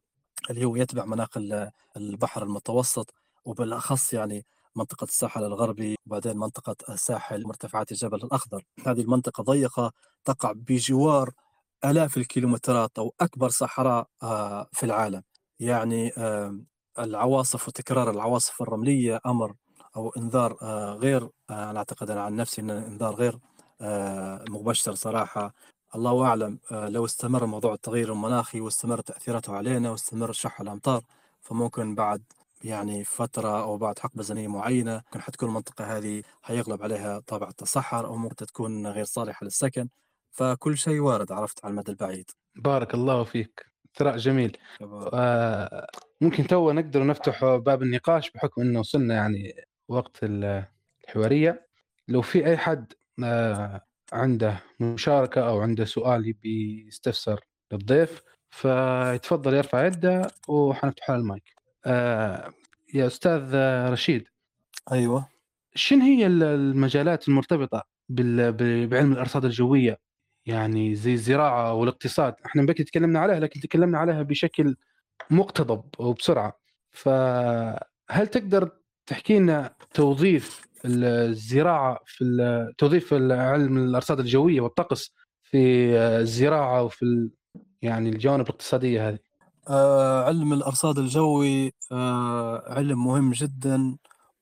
Speaker 2: اللي هو يتبع مناخ ال- البحر المتوسط وبالأخص يعني منطقة الساحل الغربي وبعدين منطقة الساحل مرتفعات الجبل الأخضر. هذه المنطقة ضيقة تقع بجوار آلاف الكيلومترات أو أكبر صحراء آه، في العالم. يعني آه، العواصف وتكرار العواصف الرملية أمر أو إنذار آه، غير أنا أعتقد أنا عن نفسي أن إنذار غير مبشر صراحة. الله أعلم آه، لو استمر موضوع التغير المناخي واستمر تأثيراته علينا واستمر شح الأمطار فممكن بعد يعني فترة أو بعد حقبة زمنية معينة ممكن حتكون المنطقة هذه حيغلب عليها طابع التصحر أو ممكن تكون غير صالحة للسكن. فكل شيء وارد عرفت على المدى البعيد.
Speaker 1: بارك الله فيك. ثراء جميل. آه، ممكن تو نقدر نفتح باب النقاش بحكم إنه وصلنا يعني وقت ال- الحوارية. لو في أي حد آه، عنده مشاركة أو عنده سؤال يبي يستفسر للضيف فيتفضل يرفع يده وحنفتح له المايك. آه يا أستاذ رشيد.
Speaker 2: أيوه.
Speaker 1: شن هي ال- المجالات ب- بعلم الأرصاد الجوية؟ يعني زي الزراعة والاقتصاد. إحنا بكي تكلمنا عليها لكن تكلمنا عليها بشكل مقتضب وبسرعة. فهل تقدر تحكي لنا توظيف الزراعة في توظيف علم الأرصاد الجوية والطقس في الزراعة وفي ال- يعني الجوانب الاقتصادية هذه.
Speaker 2: آه علم الأرصاد الجوي آه علم مهم جدا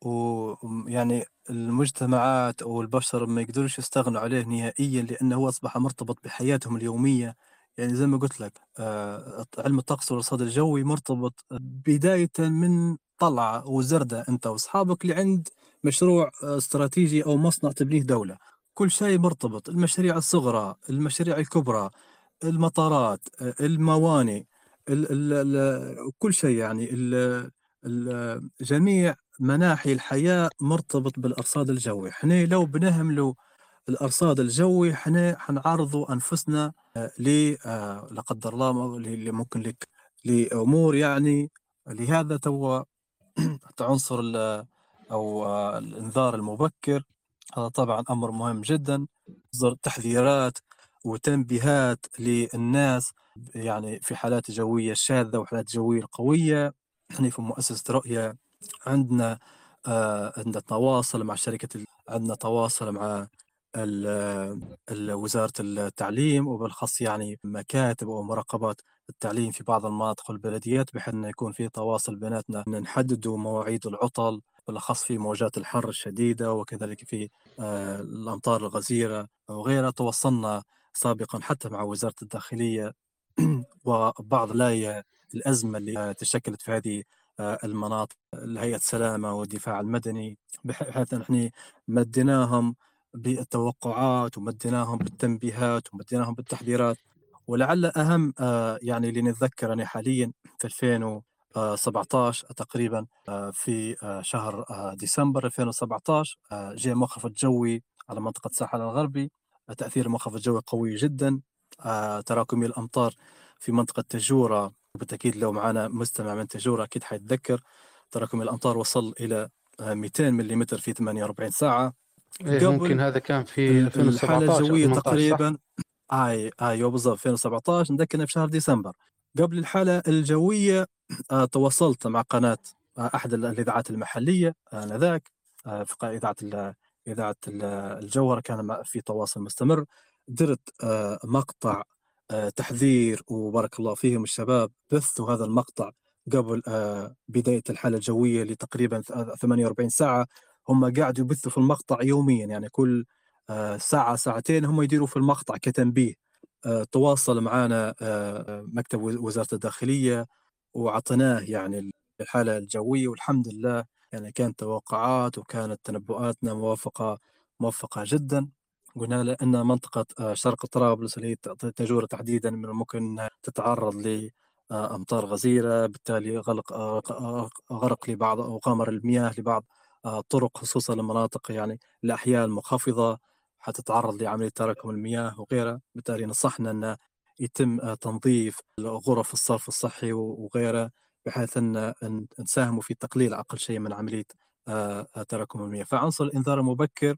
Speaker 2: ويعني المجتمعات أو البشر ما يقدروش يستغنوا عليه نهائيا لأنه هو أصبح مرتبط بحياتهم اليومية. يعني زي ما قلت لك آه علم الطقس والأرصاد الجوي مرتبط بداية من طلعة وزردة أنت وأصحابك لعند مشروع آه، استراتيجي أو مصنع تبنيه دولة. كل شيء مرتبط المشاريع الصغرى المشاريع الكبرى المطارات آه، الموانئ ال ال كل شيء يعني ال ال جميع مناحي الحياة مرتبط بالأرصاد الجوي. إحنا لو بنهملوا الأرصاد الجوي إحنا حنعرضوا أنفسنا آه، ل لا قدر الله ل- ممكن لك لأمور يعني. لهذا تو عنصر أو آه، الإنذار المبكر. هذا طبعا أمر مهم جدا. يصدر تحذيرات وتنبيهات للناس يعني في حالات جوية شاذة وحالات جوية قوية. إحنا في مؤسسة رؤية عندنا آه عندنا تواصل مع شركة ال- عندنا تواصل مع وزارة التعليم وبالخاص يعني مكاتب ومراقبات التعليم في بعض المناطق والبلديات بحيث إنه يكون في تواصل بيناتنا نحددوا مواعيد العطل. بالاخص في موجات الحر الشديدة وكذلك في آه، الأمطار الغزيرة وغيرها. تواصلنا سابقا حتى مع وزارة الداخلية وبعض الآية الأزمة اللي تشكلت في هذه آه، المناطق هيئه السلامة والدفاع المدني. بحيث أن إحنا مديناهم بالتوقعات ومديناهم بالتنبيهات ومديناهم بالتحذيرات. ولعل أهم آه، يعني اللي نتذكر أنا حاليا في 2017 تقريبا آه، في آه، شهر آه، ديسمبر 2017 آه، جاء منخفض جوي على منطقة الساحل الغربي آه، تأثير المنخفض الجوي قوي جدا آه، تراكمي الأمطار في منطقة تجورة بالتأكيد لو معنا مستمع من تجورة أكيد حيتذكر تراكمي الأمطار وصل إلى آه، 200 ملم في 48 ساعة
Speaker 1: إيه ممكن هذا كان في
Speaker 2: ال-
Speaker 1: 2017
Speaker 2: الحالة الجوية
Speaker 1: 18 صح؟
Speaker 2: تقريبا آي أيوه بالضبط 2017 نذكرنا في شهر ديسمبر قبل الحالة الجوية آه، تواصلت مع قناة آه، أحد ال- الإذاعات المحلية آنذاك آه، في إذاعة إذاعة ال- الجوهرة كان في تواصل مستمر. درت مقطع تحذير وبارك الله فيهم الشباب بثوا هذا المقطع قبل بداية الحالة الجوية لتقريبا ث- 48 ساعة. هم قاعدوا يبثوا في المقطع يوميا يعني كل ساعة ساعتين هم يديروا في المقطع كتنبيه. تواصل معنا آه، مكتب وز- وزارة الداخلية وعطيناه يعني الحالة الجوية والحمد لله يعني كانت توقعات وكانت تنبؤاتنا موافقة موفقة جدا. قلنا له أن منطقة آه، شرق طرابلس اللي هي ت- تجورة تحديدا من الممكن أنها تتعرض لأمطار غزيرة بالتالي غلق آه، غرق لبعض أو غمر المياه لبعض آه، الطرق خصوصا المناطق يعني الأحياء المنخفضة حتتعرض لعملية تراكم المياه وغيرها بالتالي نصحنا أن يتم تنظيف غرف الصرف الصحي و- وغيرها بحيث أن نساهموا في تقليل أقل شيء من عملية آه، آه، تراكم المياه. فعنصر الإنذار المبكر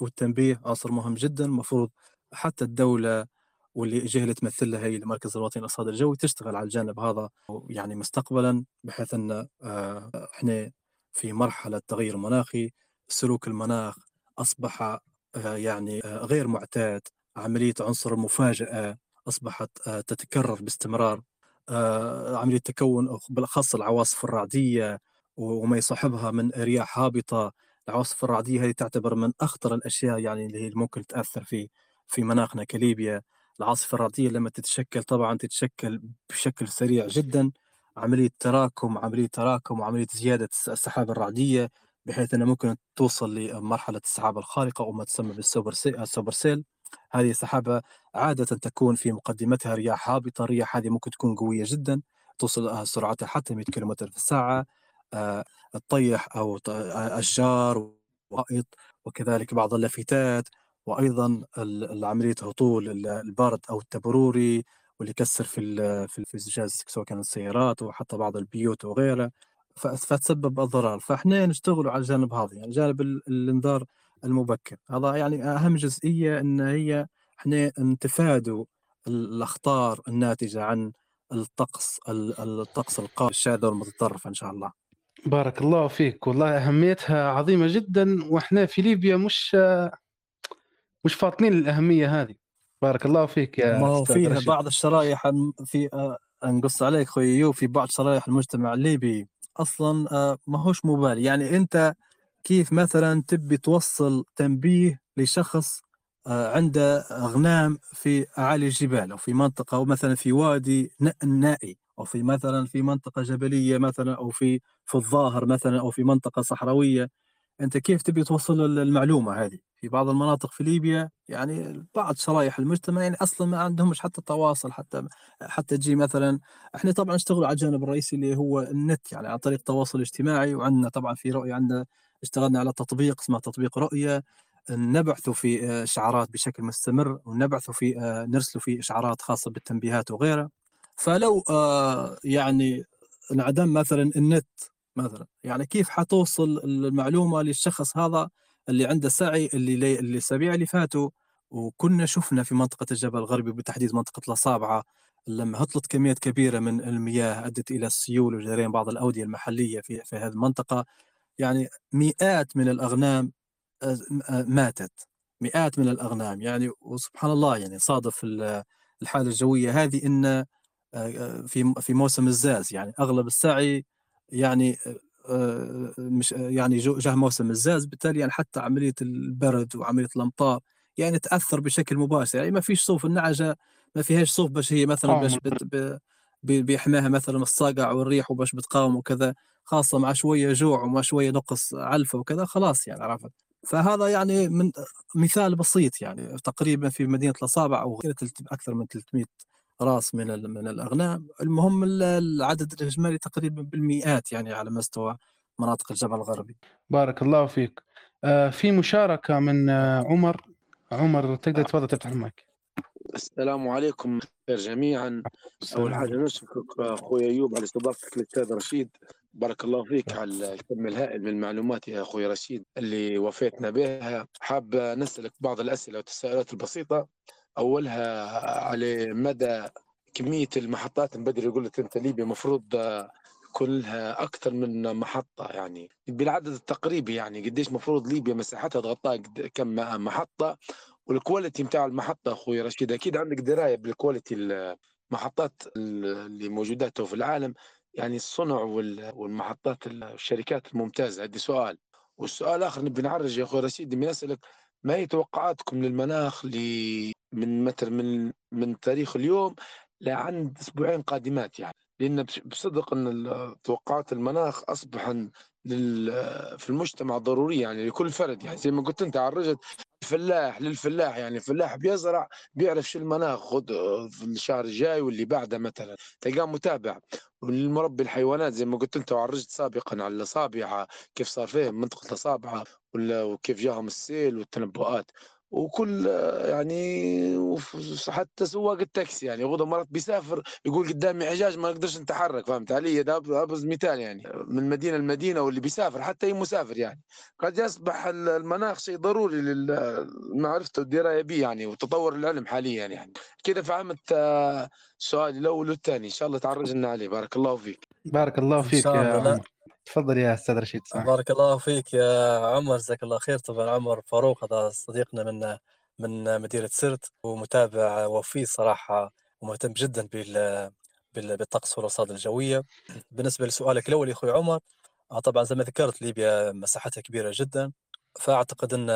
Speaker 2: والتنبيه عنصر مهم جدا المفروض حتى الدولة واللي الجهة اللي تمثلها هي المركز الوطني للإرصاد الجوي تشتغل على الجانب هذا يعني مستقبلا بحيث أن آه، إحنا في مرحلة تغير مناخي سلوك المناخ أصبح آه، يعني آه، غير معتاد عملية عنصر المفاجأة أصبحت آه، تتكرر باستمرار. آه، عملية تكون بالأخص العواصف الرعدية وما يصاحبها من رياح هابطة. العواصف الرعدية هذه تعتبر من أخطر الأشياء يعني اللي هي ممكن تأثر في في مناخنا كليبيا. العاصفة الرعدية لما تتشكل طبعا تتشكل بشكل سريع جدا. عملية تراكم عملية تراكم وعملية زيادة الس- السحاب الرعدية بحيث أنها ممكن توصل لمرحلة السحابة الخارقة أو ما تسمى بال super ce- ال super cell. هذه سحابة عادة تكون في مقدمتها رياح هابطة. الرياح هذه ممكن تكون قوية جدا توصل آه، سرعتها حتى 100 كم في الساعة. آه، تطيح أو ت- آه، أشجار وحائط وكذلك بعض اللافتات وأيضا عمليه هطول البرد أو التبروري واللي يكسر في في الزجاج سواء كان السيارات وحتى بعض البيوت وغيرها فتسبب أضرار. فإحنا نشتغل على الجانب هذا يعني جانب الإنذار المبكر. هذا يعني أهم جزئية إن هي إحنا نتفادوا الأخطار الناتجة عن الطقس الطقس القاسي الشاذ والمتطرف إن شاء الله.
Speaker 1: بارك الله فيك. والله أهميتها عظيمة جدا وإحنا في ليبيا مش مش فاطنين الاهميه هذه. بارك الله فيك يا
Speaker 2: ما هو فيها بعض الشرائح في آه، نقص عليك أخوي إيوب في بعض شرائح المجتمع الليبي أصلا آه، ما هوش مبالي يعني أنت كيف مثلا تبي توصل تنبيه لشخص آه، عنده أغنام في أعالي الجبال أو في منطقة أو مثلا في وادي نائي أو في مثلا في منطقة جبلية مثلا أو في في الظاهر مثلا أو في منطقة صحراوية. أنت كيف تبي توصل المعلومة هذه؟ في بعض المناطق في ليبيا يعني بعض شرائح المجتمع يعني أصلا ما عندهمش حتى تواصل حتى حتى تجي مثلا. إحنا طبعا نشتغل على الجانب الرئيسي اللي هو النت يعني عن طريق التواصل الاجتماعي. وعندنا طبعا في رؤية عندنا اشتغلنا على تطبيق اسمه تطبيق رؤية. نبعث في إشعارات بشكل مستمر ونبعث في نرسل في إشعارات خاصة بالتنبيهات وغيرها. فلو آه، يعني انعدم مثلا النت مثلا. يعني كيف حتوصل المعلومة للشخص هذا اللي عنده سعي اللي اللي الأسابيع اللي فاتوا؟ وكنا شفنا في منطقة الجبل الغربي بالتحديد منطقة الاصابعه لما هطلت كميات كبيرة من المياه أدت إلى السيول وجريان بعض الأودية المحلية في في هذه المنطقة. يعني مئات من الأغنام ماتت. مئات من الأغنام. يعني وسبحان الله يعني صادف الحالة الجوية هذه إن في في موسم الزاز. يعني أغلب السعي يعني مش يعني جاه موسم الزاز بالتالي يعني حتى عملية البرد وعملية الأمطار يعني تأثر بشكل مباشر. يعني ما فيش صوف النعجة ما فيهاش صوف باش هي مثلا باش بيحماها مثلا الصقع والريح وباش بتقاوم وكذا خاصة مع شوية جوع ومع شوية نقص علفة وكذا خلاص يعني عرفت؟ فهذا يعني من مثال بسيط يعني تقريبا في مدينة الأصابع أو أكثر من 300 راس من من الاغنام المهم العدد الاجمالي تقريبا بالمئات يعني على مستوى مناطق الجبل الغربي.
Speaker 1: بارك الله فيك. آه في مشاركة من آه عمر. عمر تقدر تفضل تفتح المايك.
Speaker 3: السلام عليكم جميعا. أول حاجة نشكرك أخوي أيوب على استضافتك للأستاذ رشيد. بارك الله فيك على الكم الهائل من المعلومات يا أخوي رشيد اللي وفيتنا بها. حاب نسألك بعض الأسئلة والتساؤلات البسيطة. أولها على مدى كمية المحطات بدري يقول لك أنت ليبيا المفروض يكون لها أكثر من محطة يعني. بالعدد التقريبي يعني قديش المفروض ليبيا مساحتها تغطى كم محطة وال quality بتاع المحطة أخوي رشيد أكيد عندك دراية بال quality المحطات اللي موجودات في العالم يعني الصنع والمحطات الشركات الممتازة. عندي سؤال والسؤال الآخر نبي نعرج يا أخوي رشيد نبي نسألك ما هي توقعاتكم للمناخ من مثلا من من تاريخ اليوم لعند أسبوعين قادمات يعني. لأن بصدق أن توقعات المناخ أصبح في المجتمع ضرورية يعني لكل فرد يعني. زي ما قلت أنت عرجت الفلاح للفلاح يعني. الفلاح بيزرع بيعرف شو المناخ خد في الشهر الجاي واللي بعده مثلا. تلقاه متابع. والمربي الحيوانات زي ما قلت أنت وعرجت سابقا على الأصابع كيف صار فيه منطقة الأصابع وكيف جاهم السيل والتنبؤات. وكل يعني حتى سواق التاكسي يعني غدا مرات بيسافر يقول قدامي حجاج ما أقدرش نتحرك فهمت علي؟ ده أبرز مثال يعني من مدينة لمدينة واللي بيسافر حتى أي مسافر يعني. قد يصبح المناخ شيء ضروري لمعرفته والدرايه به يعني وتطور العلم حاليا يعني. كذا فهمت سؤالي الأول والثاني. إن شاء الله تعرجنا عليه. بارك الله فيك.
Speaker 1: بارك الله فيك يا تفضل يا أستاذ رشيد.
Speaker 2: بارك الله فيك يا عمر جزاك الله خير طبعا عمر فاروق هذا صديقنا من من مدينة سرت ومتابع وفي صراحة ومهتم جدا بال بالطقس والارصاد الجوية بالنسبة لسؤالك الأول يا أخوي عمر آه، طبعا زي ما ذكرت ليبيا مساحتها كبيرة جدا فأعتقد إن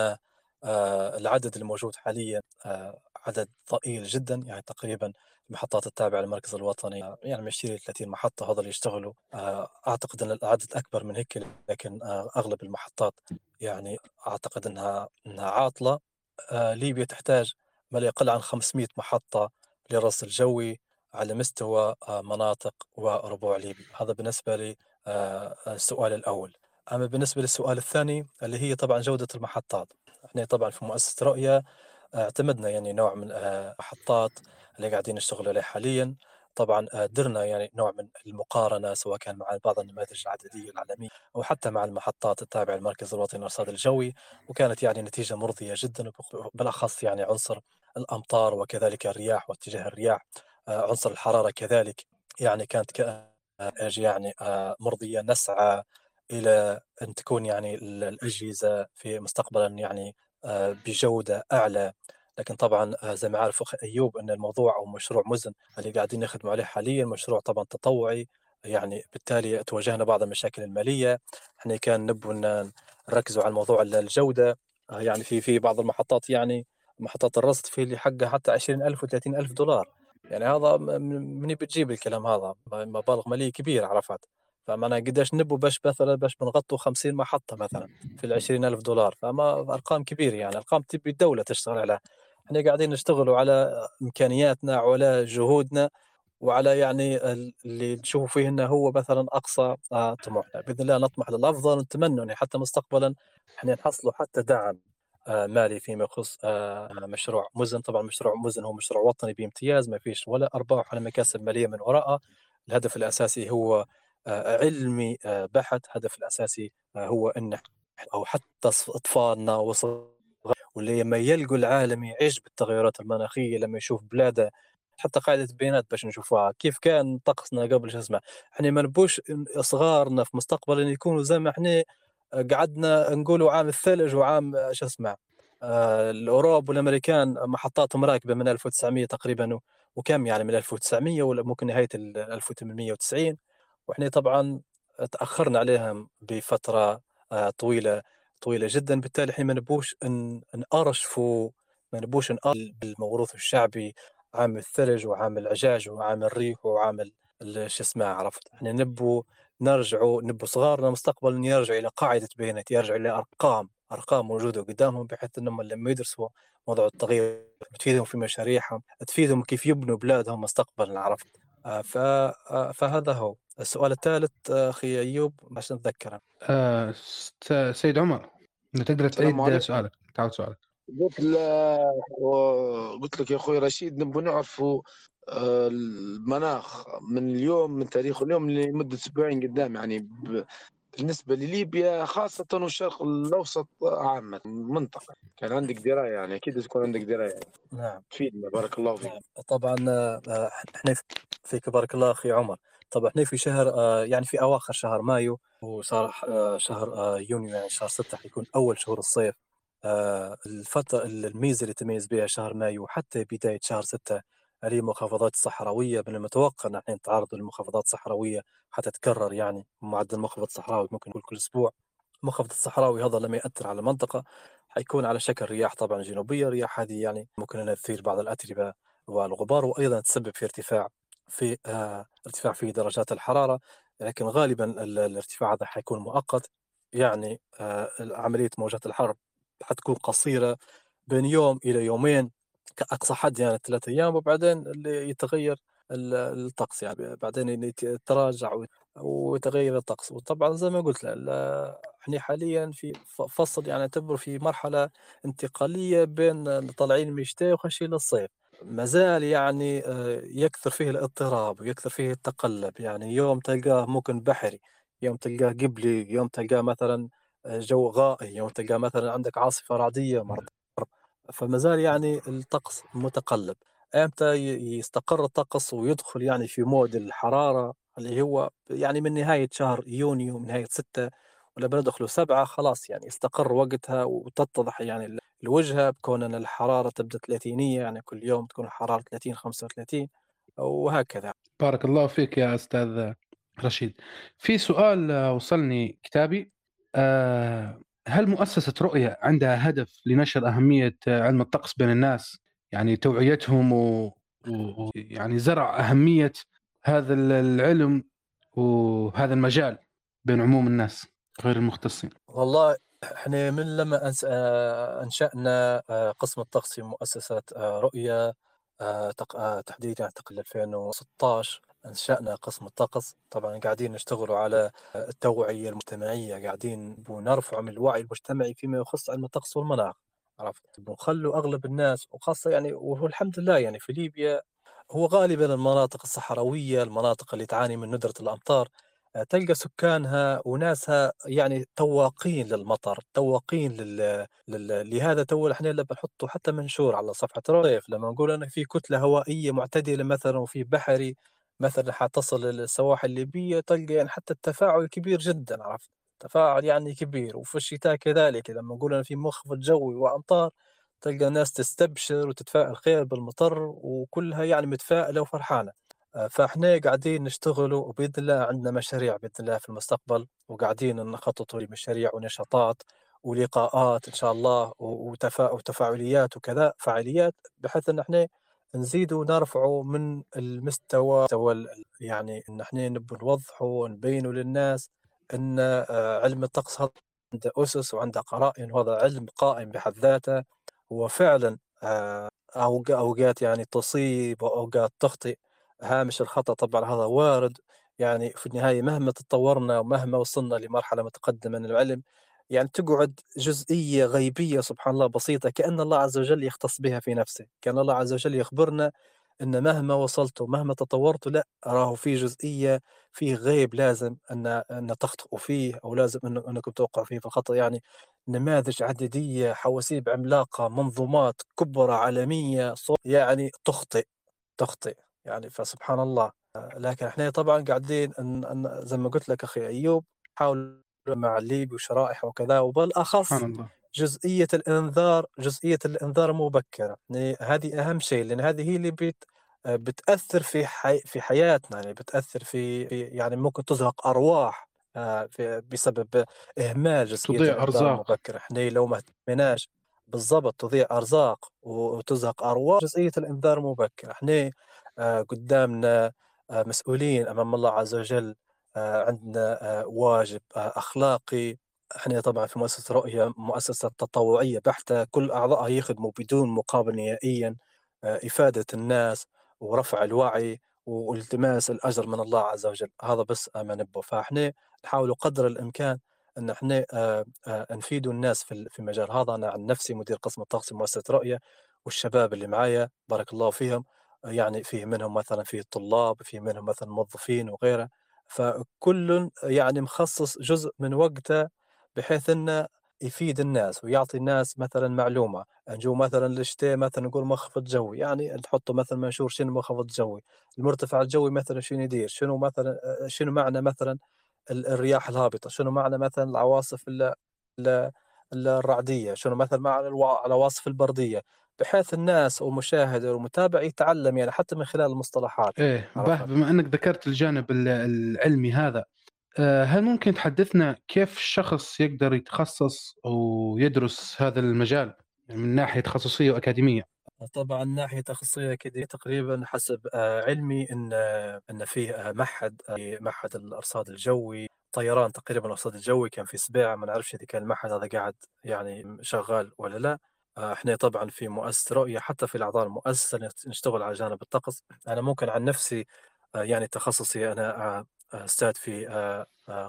Speaker 2: آه، العدد الموجود حاليا آه، عدد ضئيل جدا يعني تقريبا المحطات التابعة للمركز الوطني يعني من 20 ل 30 محطة هذول يشتغلوا. آه، أعتقد أن العدد أكبر من هيك لكن آه، أغلب المحطات يعني أعتقد أنها أنها عاطلة. آه، ليبيا تحتاج ما لا يقل عن 500 محطة للرصد الجوي على مستوى مناطق وربوع ليبيا. هذا بالنسبة للسؤال الأول. أما بالنسبة للسؤال الثاني اللي هي طبعا جودة المحطات. إحنا طبعًا في مؤسسة رؤية اعتمدنا يعني نوع من المحطات اللي قاعدين نشتغل عليه حاليًا، طبعًا درنا يعني نوع من المقارنة سواء كان مع بعض النماذج العددية العالمية أو حتى مع المحطات التابعة للمركز الوطني للأرصاد الجوي، وكانت يعني نتيجة مرضية جدًا وبالأخص يعني عنصر الأمطار وكذلك الرياح واتجاه الرياح، عنصر الحرارة كذلك يعني كانت يعني مرضية نسعى إلى أن تكون يعني الأجهزة في مستقبلًا يعني بجودة أعلى، لكن طبعًا زي ما عارف أخي أيوب أن الموضوع أو مشروع مُزن اللي قاعدين نخدموا عليه حاليًا مشروع طبعًا تطوعي، يعني بالتالي تواجهنا بعض المشاكل المالية، إحنا كان نبوا نركزوا على موضوع ال الجودة، يعني في في بعض المحطات يعني محطات الرصد في اللي حقها حتى 20,000 و30,000 دولار، يعني هذا م منين بتجيب الكلام هذا؟ مبالغ مالية كبيرة عرفت؟ فمعناها قديش نبوا باش مثلًا باش بنغطوا 50 محطة مثلًا في ال20,000 دولار، فما أرقام كبيرة يعني أرقام تبي الدولة تشتغل عليها، إحنا قاعدين نشتغلوا على إمكانياتنا وعلى جهودنا وعلى يعني ال اللي نشوفوا فيه إنه هو مثلًا أقصى آه، طموحنا، بإذن الله نطمح للأفضل ونتمنى يعني حتى مستقبلًا إحنا نحصلوا حتى دعم آه، مالي فيما يخص آه، مشروع مُزن، طبعًا مشروع مُزن هو مشروع وطني بامتياز ما فيش ولا أرباح ولا مكاسب مالية من وراءه، الهدف الأساسي هو علمي بحت، الهدف الأساسي هو إن أو حتى أطفالنا واللي لما يلقوا العالم يعيش بالتغيرات المناخية لما يشوف بلاده حتى قاعدة بيانات باش نشوفوها كيف كان طقسنا قبل شو اسمه إحنا ما نبوش صغارنا في مستقبل إن يكونوا زي ما إحنا قعدنا نقولوا عام الثلج وعام شو اسمه آه الأوروب والأمريكان محطاتهم راكبة من 1900 تقريبا وكم يعني من 1900 ولا ممكن نهاية 1890 وإحنا طبعا تأخرنا عليهم بفترة آه طويلة طويلة جدا. بالتالي إحنا ما نبوش نارشفوا ما نبوش بالموروث الشعبي عام الثلج وعام العجاج وعام الريح وعام شو اسمه عرفت؟ إحنا نبو نرجعوا نبو صغارنا مستقبلا يرجعوا إلى قاعدة بيانات يرجعوا إلى أرقام أرقام موجودة قدامهم بحيث انهم لما يدرسوا موضوع التغيير تفيدهم في مشاريعهم تفيدهم كيف يبنوا بلادهم مستقبلا عرفت؟ آه، آه، فهذا هو. السؤال الثالث آه، أخي أيوب عشان نتذكره.
Speaker 1: آه سيد عمر تقدر تعيد سؤالك تعود سؤالك.
Speaker 3: قلت قلت لك يا أخوي رشيد نبغى نعرفوا المناخ من اليوم من تاريخ اليوم لمدة أسبوعين قدام يعني بالنسبة لليبيا خاصة والشرق الأوسط عامة منطقة. كان عندك دراية يعني أكيد تكون عندك دراية. يعني.
Speaker 2: نعم.
Speaker 3: فيدنا بارك الله فيك.
Speaker 2: نعم. طبعا آه، إحنا فيك بارك الله أخي عمر. طبعا إحنا في شهر آه، يعني في أواخر شهر مايو وصار آه، شهر يونيو يعني شهر 6 حيكون أول شهور الصيف الفترة الميزه اللي تميز بها شهر مايو حتى بداية شهر 6 هذه المخفضات الصحراوية من المتوقع أن إحنا نتعرض للمخفضات الصحراوية حتتكرر يعني معدل منخفض صحراوي ممكن نقول كل أسبوع. المنخفض الصحراوي هذا لما يأثر على المنطقة حيكون على شكل رياح طبعا جنوبية الرياح هذه يعني ممكن أنها تثير بعض الأتربة والغبار وأيضا تسبب في ارتفاع في آه ارتفاع في درجات الحرارة لكن غالبا الارتفاع هذا حيكون مؤقت. يعني آه عملية موجات الحر حتكون قصيرة بين يوم إلى يومين كأقصى حد يعني ثلاثة أيام وبعدين اللي يتغير الطقس يعني بعدين يتراجع ويتغير الطقس. وطبعا زي ما قلت إحنا حاليا في فصل يعني نعتبر في مرحلة انتقالية بين طالعين من الشتاء وخاشين للصيف. ما زال يعني آه، يكثر فيه الاضطراب ويكثر فيه التقلب. يعني يوم تلقاه ممكن بحري يوم تلقاه قبلي يوم تلقاه مثلا آه، جو غائي يوم تلقاه مثلا عندك عاصفة رعدية مرة فما زال يعني الطقس متقلب. إمتى يستقر الطقس ويدخل يعني في مود الحرارة اللي هو يعني من نهاية شهر يونيو من نهاية ستة ولا بندخلوا سبعة خلاص يعني يستقر وقتها وتتضح يعني الوجهة بكون أن الحرارة تبدأ ثلاثينية يعني كل يوم تكون الحرارة 30 35 وهكذا.
Speaker 1: بارك الله فيك يا أستاذ رشيد. في سؤال وصلني كتابي. آه، هل مؤسسة رؤية عندها هدف لنشر أهمية علم الطقس بين الناس؟ يعني توعيتهم ويعني و... زرع أهمية هذا العلم وهذا المجال بين عموم الناس غير المختصين؟
Speaker 2: والله إحنا من لما آه، أنشأنا آه، قسم الطقس في مؤسسة آه، رؤية تحديدا أعتقد 2016 أنشأنا قسم الطقس. طبعا قاعدين نشتغلوا على التوعية المجتمعية قاعدين نرفع من الوعي المجتمعي فيما يخص علم الطقس والمناخ عرفت؟ وخلوا أغلب الناس وخاصة يعني وهو الحمد لله يعني في ليبيا هو غالبا المناطق الصحراوية المناطق اللي تعاني من ندرة الأمطار تلقى سكانها وناسها يعني تواقين للمطر تواقين لل... لل... لهذا تو إحنا لما بنحطه حتى منشور على صفحة الريف. لما نقول ان في كتلة هوائية معتدلة مثلا وفي بحري مثلا حتصل للسواحل الليبية تلقى يعني حتى التفاعل كبير جدا عرفت؟ تفاعل يعني كبير وفي الشتاء كذلك. لما نقول ان في منخفض جوي وأمطار تلقى الناس تستبشر وتتفائل خير بالمطر وكلها يعني متفائلة وفرحانة. فاحنا قاعدين نشتغلوا وبإذن الله عندنا مشاريع بإذن الله في المستقبل وقاعدين نخطط لمشاريع ونشاطات ولقاءات إن شاء الله وتفا... وتفاعليات وكذا فعاليات بحيث إن إحنا نزيد ونرفعه من المستوى يعني إن إحنا نبي نوضحه ونبينه للناس إن آه، علم الطقس عنده أسس وعنده قرائن وهذا علم قائم بحد ذاته هو فعلا آه، أوقات يعني تصيب وأوقات تخطئ. هامش الخطأ طبعا هذا وارد. يعني في النهاية مهما تطورنا ومهما وصلنا لمرحلة متقدمة من العلم يعني تقعد جزئية غيبية سبحان الله بسيطة كأن الله عز وجل يختص بها في نفسه. كأن الله عز وجل يخبرنا أن مهما وصلت مهما تطورت لا راه في جزئية في غيب لازم أن أن تخطئوا فيه أو لازم أن أنكم توقعوا فيه في الخطأ. يعني نماذج عددية حواسيب عملاقة منظومات كبرى عالمية يعني تخطئ تخطئ. يعني فسبحان الله. لكن إحنا طبعا قاعدين إن, أن زي ما قلت لك أخي أيوب نحاول مع الليبي وشرائح وكذا وبالأخص سبحان الله. جزئية الإنذار جزئية الإنذار المبكره يعني هذه أهم شيء لأن هذه هي اللي بت بتأثر في حي في حياتنا يعني بتأثر في يعني ممكن تزهق أرواح آه، بسبب إهمال جزئية
Speaker 1: تضيع أرزاق.
Speaker 2: المبكرة. إحنا لو ما اهتمناش بالضبط تضيع أرزاق وتزهق أرواح جزئية الإنذار المبكر إحنا قدامنا آه، مسؤولين أمام الله عز وجل. آه، عندنا واجب أخلاقي. إحنا طبعا في مؤسسة رؤية مؤسسة تطوعية بحتة. كل اعضائها يخدموا بدون مقابل نهائيا إفادة الناس ورفع الوعي والتماس الأجر من الله عز وجل. هذا بس ما نبغى فإحنا نحاول قدر الإمكان أن إحنا نفيد الناس في في المجال هذا. أنا عن نفسي مدير قسم الطقس مؤسسة رؤية والشباب اللي معايا بارك الله فيهم. يعني فيه منهم مثلا فيه طلاب فيه منهم مثلا موظفين وغيره فكل يعني مخصص جزء من وقته بحيث إنه يفيد الناس ويعطي الناس مثلا معلومة. نجو مثلا للشتاء مثلا نقول منخفض جوي يعني نحطه مثلا منشور شنو منخفض جوي المرتفع الجوي مثلا شنو يدير شنو مثلا شنو معنى مثلا الرياح الهابطة شنو معنى مثلا العواصف الرعدية شنو مثلا معنى العواصف البردية. بحيث الناس ومشاهد ومتابع يتعلم يعني حتى من خلال المصطلحات
Speaker 1: إيه بما إنك ذكرت الجانب العلمي هذا آه، هل ممكن تحدثنا كيف الشخص يقدر يتخصص ويدرس هذا المجال؟ من ناحية تخصصية وأكاديمية؟
Speaker 2: طبعا ناحية تخصصية كده تقريبا حسب آه، علمي إن آه، إن فيه معهد معهد الأرصاد الجوي طيران تقريبا الأرصاد الجوي كان في سباع ما نعرفش إذا كان المعهد هذا قاعد يعني شغال ولا لا. إحنا طبعا في مؤسسة رؤية حتى في الأعضاء المؤسسة نشتغل على جانب الطقس. أنا ممكن عن نفسي آه، يعني تخصصي أنا آه، أستاذ في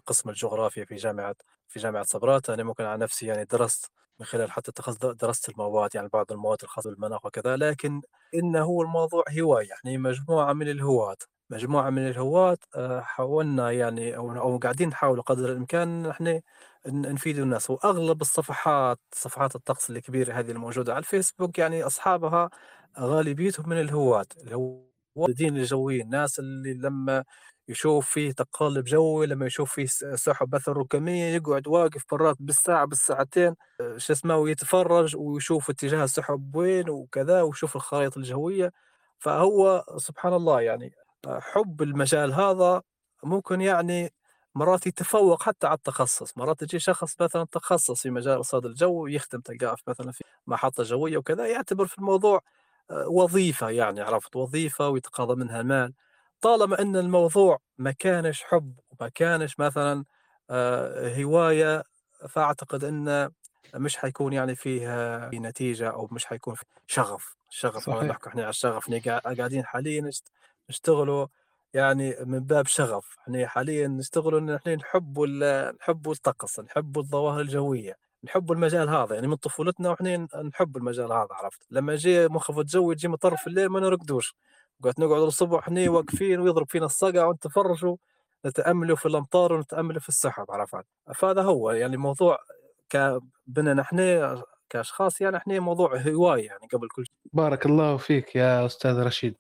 Speaker 2: قسم الجغرافيا في جامعة في جامعة صبرات أنا ممكن عن نفسي يعني درست من خلال حتى تخصص درست المواد يعني بعض المواد الخاصة بالمناخ وكذا. لكن إنه هو الموضوع هواية يعني مجموعة من الهواة مجموعة من الهواة حاولنا يعني أو قاعدين نحاول قدر الإمكان إحنا نفيد الناس. وأغلب الصفحات صفحات الطقس الكبيرة هذه الموجودة على الفيسبوك يعني أصحابها غالبيتهم من الهواة الدين الجويين الناس اللي لما يشوف فيه تقلب جوي لما يشوف فيه سحب مثلا ركاميه يقعد واقف برات بالساعة بالساعتين شو اسمه ويتفرج ويشوف اتجاه السحب وين وكذا ويشوف الخرائط الجوية. فهو سبحان الله يعني حب المجال هذا ممكن يعني مرات يتفوق حتى على التخصص. مرات يجي شخص مثلا تخصص في مجال الصيد الجوي يخدم تلقاه مثلا في محطة جوية وكذا يعتبر في الموضوع آه، وظيفة يعني عرفت؟ وظيفة ويتقاضى منها مال. طالما أن الموضوع ما كانش حب وما كانش مثلا آه، هواية فأعتقد أن مش حيكون يعني فيه نتيجة أو مش حيكون فيه شغف. شغف نحكي إحنا على الشغف قاعدين حاليا نشتغلوا يعني من باب شغف إحنا حاليا نشتغل إن إحنا نحب نحب الطقس نحب الظواهر الجوية نحب المجال هذا يعني من طفولتنا وإحنا نحب المجال هذا عرفت؟ لما جاء منخفض جو يجي مطر في الليل ما نرقدوش. قعدت نقعد الصبح إحنا واقفين ويضرب فينا الصقع ونتفرجوا نتأملوا في الأمطار ونتأملوا في السحب عرفت؟ فهذا هو يعني موضوع كبنا نحن كأشخاص يعني إحنا موضوع هواية يعني قبل كل شيء.
Speaker 1: بارك الله فيك يا أستاذ رشيد.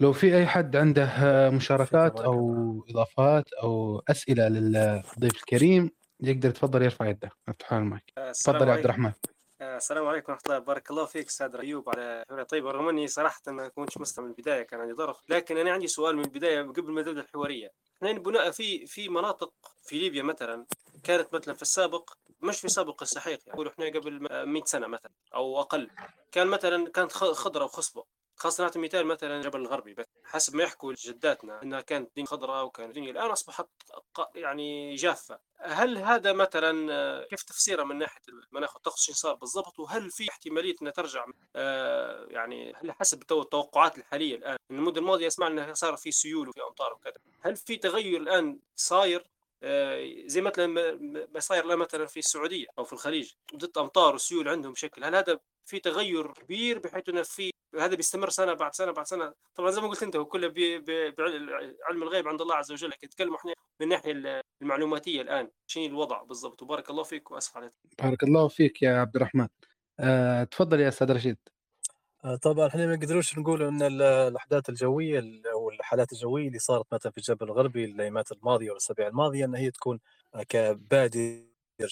Speaker 1: لو في أي حد عنده مشاركات
Speaker 2: بارك أو.
Speaker 1: إضافات أو أسئلة للضيف الكريم يقدر يتفضل يرفع يده. مفتوح المايك
Speaker 4: آه،
Speaker 1: تفضل يا عبد الرحمن.
Speaker 4: آه، السلام عليكم ورحمة الله بارك الله فيك أستاذ أيوب على حوار طيب رغم اني صراحة ما كنتش مستمع من البداية كان عندي ظرف. لكن أنا عندي سؤال من البداية قبل ما تبدأ الحوارية. إحنا بناء في في مناطق في ليبيا مثلا كانت مثلا في السابق مش في سابق السحيق يعني إحنا قبل 100 سنة مثلا أو أقل كان مثلا كانت خ- خضرة وخصبة. خاصة نعطي مثال مثلا جبل الغربي حسب ما يحكوا جداتنا إنها كانت الدنيا خضراء وكانت الدنيا الآن أصبحت يعني جافة. هل هذا مثلا آه، كيف تفسيره من ناحية المناخ والطقس شو صار بالضبط؟ وهل في احتمالية إنها ترجع آه، يعني هل حسب التو- التوقعات الحالية الآن المده الماضية اسمع إنها صار في سيول وفي أمطار وكذا هل في تغير الآن صاير؟ آه، زي مثلا ما- صاير الان مثلا في السعودية أو في الخليج بدت أمطار وسيول عندهم بشكل هل هذا في تغير كبير بحيث إنه في هذا بيستمر سنة بعد سنة بعد سنة. طبعا زي ما قلت أنت هو كله بي- بي- بعلم الغيب عند الله عز وجل. لكن نتكلم إحنا من الناحيه المعلوماتية الآن. شنو الوضع بالضبط؟ وبارك الله فيك وأسف على
Speaker 1: بارك الله فيك يا عبد الرحمن. أه تفضل يا أستاذ رشيد.
Speaker 2: آه، طبعا إحنا ما نقدروش نقول إن ال- الأحداث الجوية ال- أو الحالات الجوية اللي صارت مثلا في الجبل الغربي الأيامات الماضية والأسابيع الماضية إن هي تكون كبادر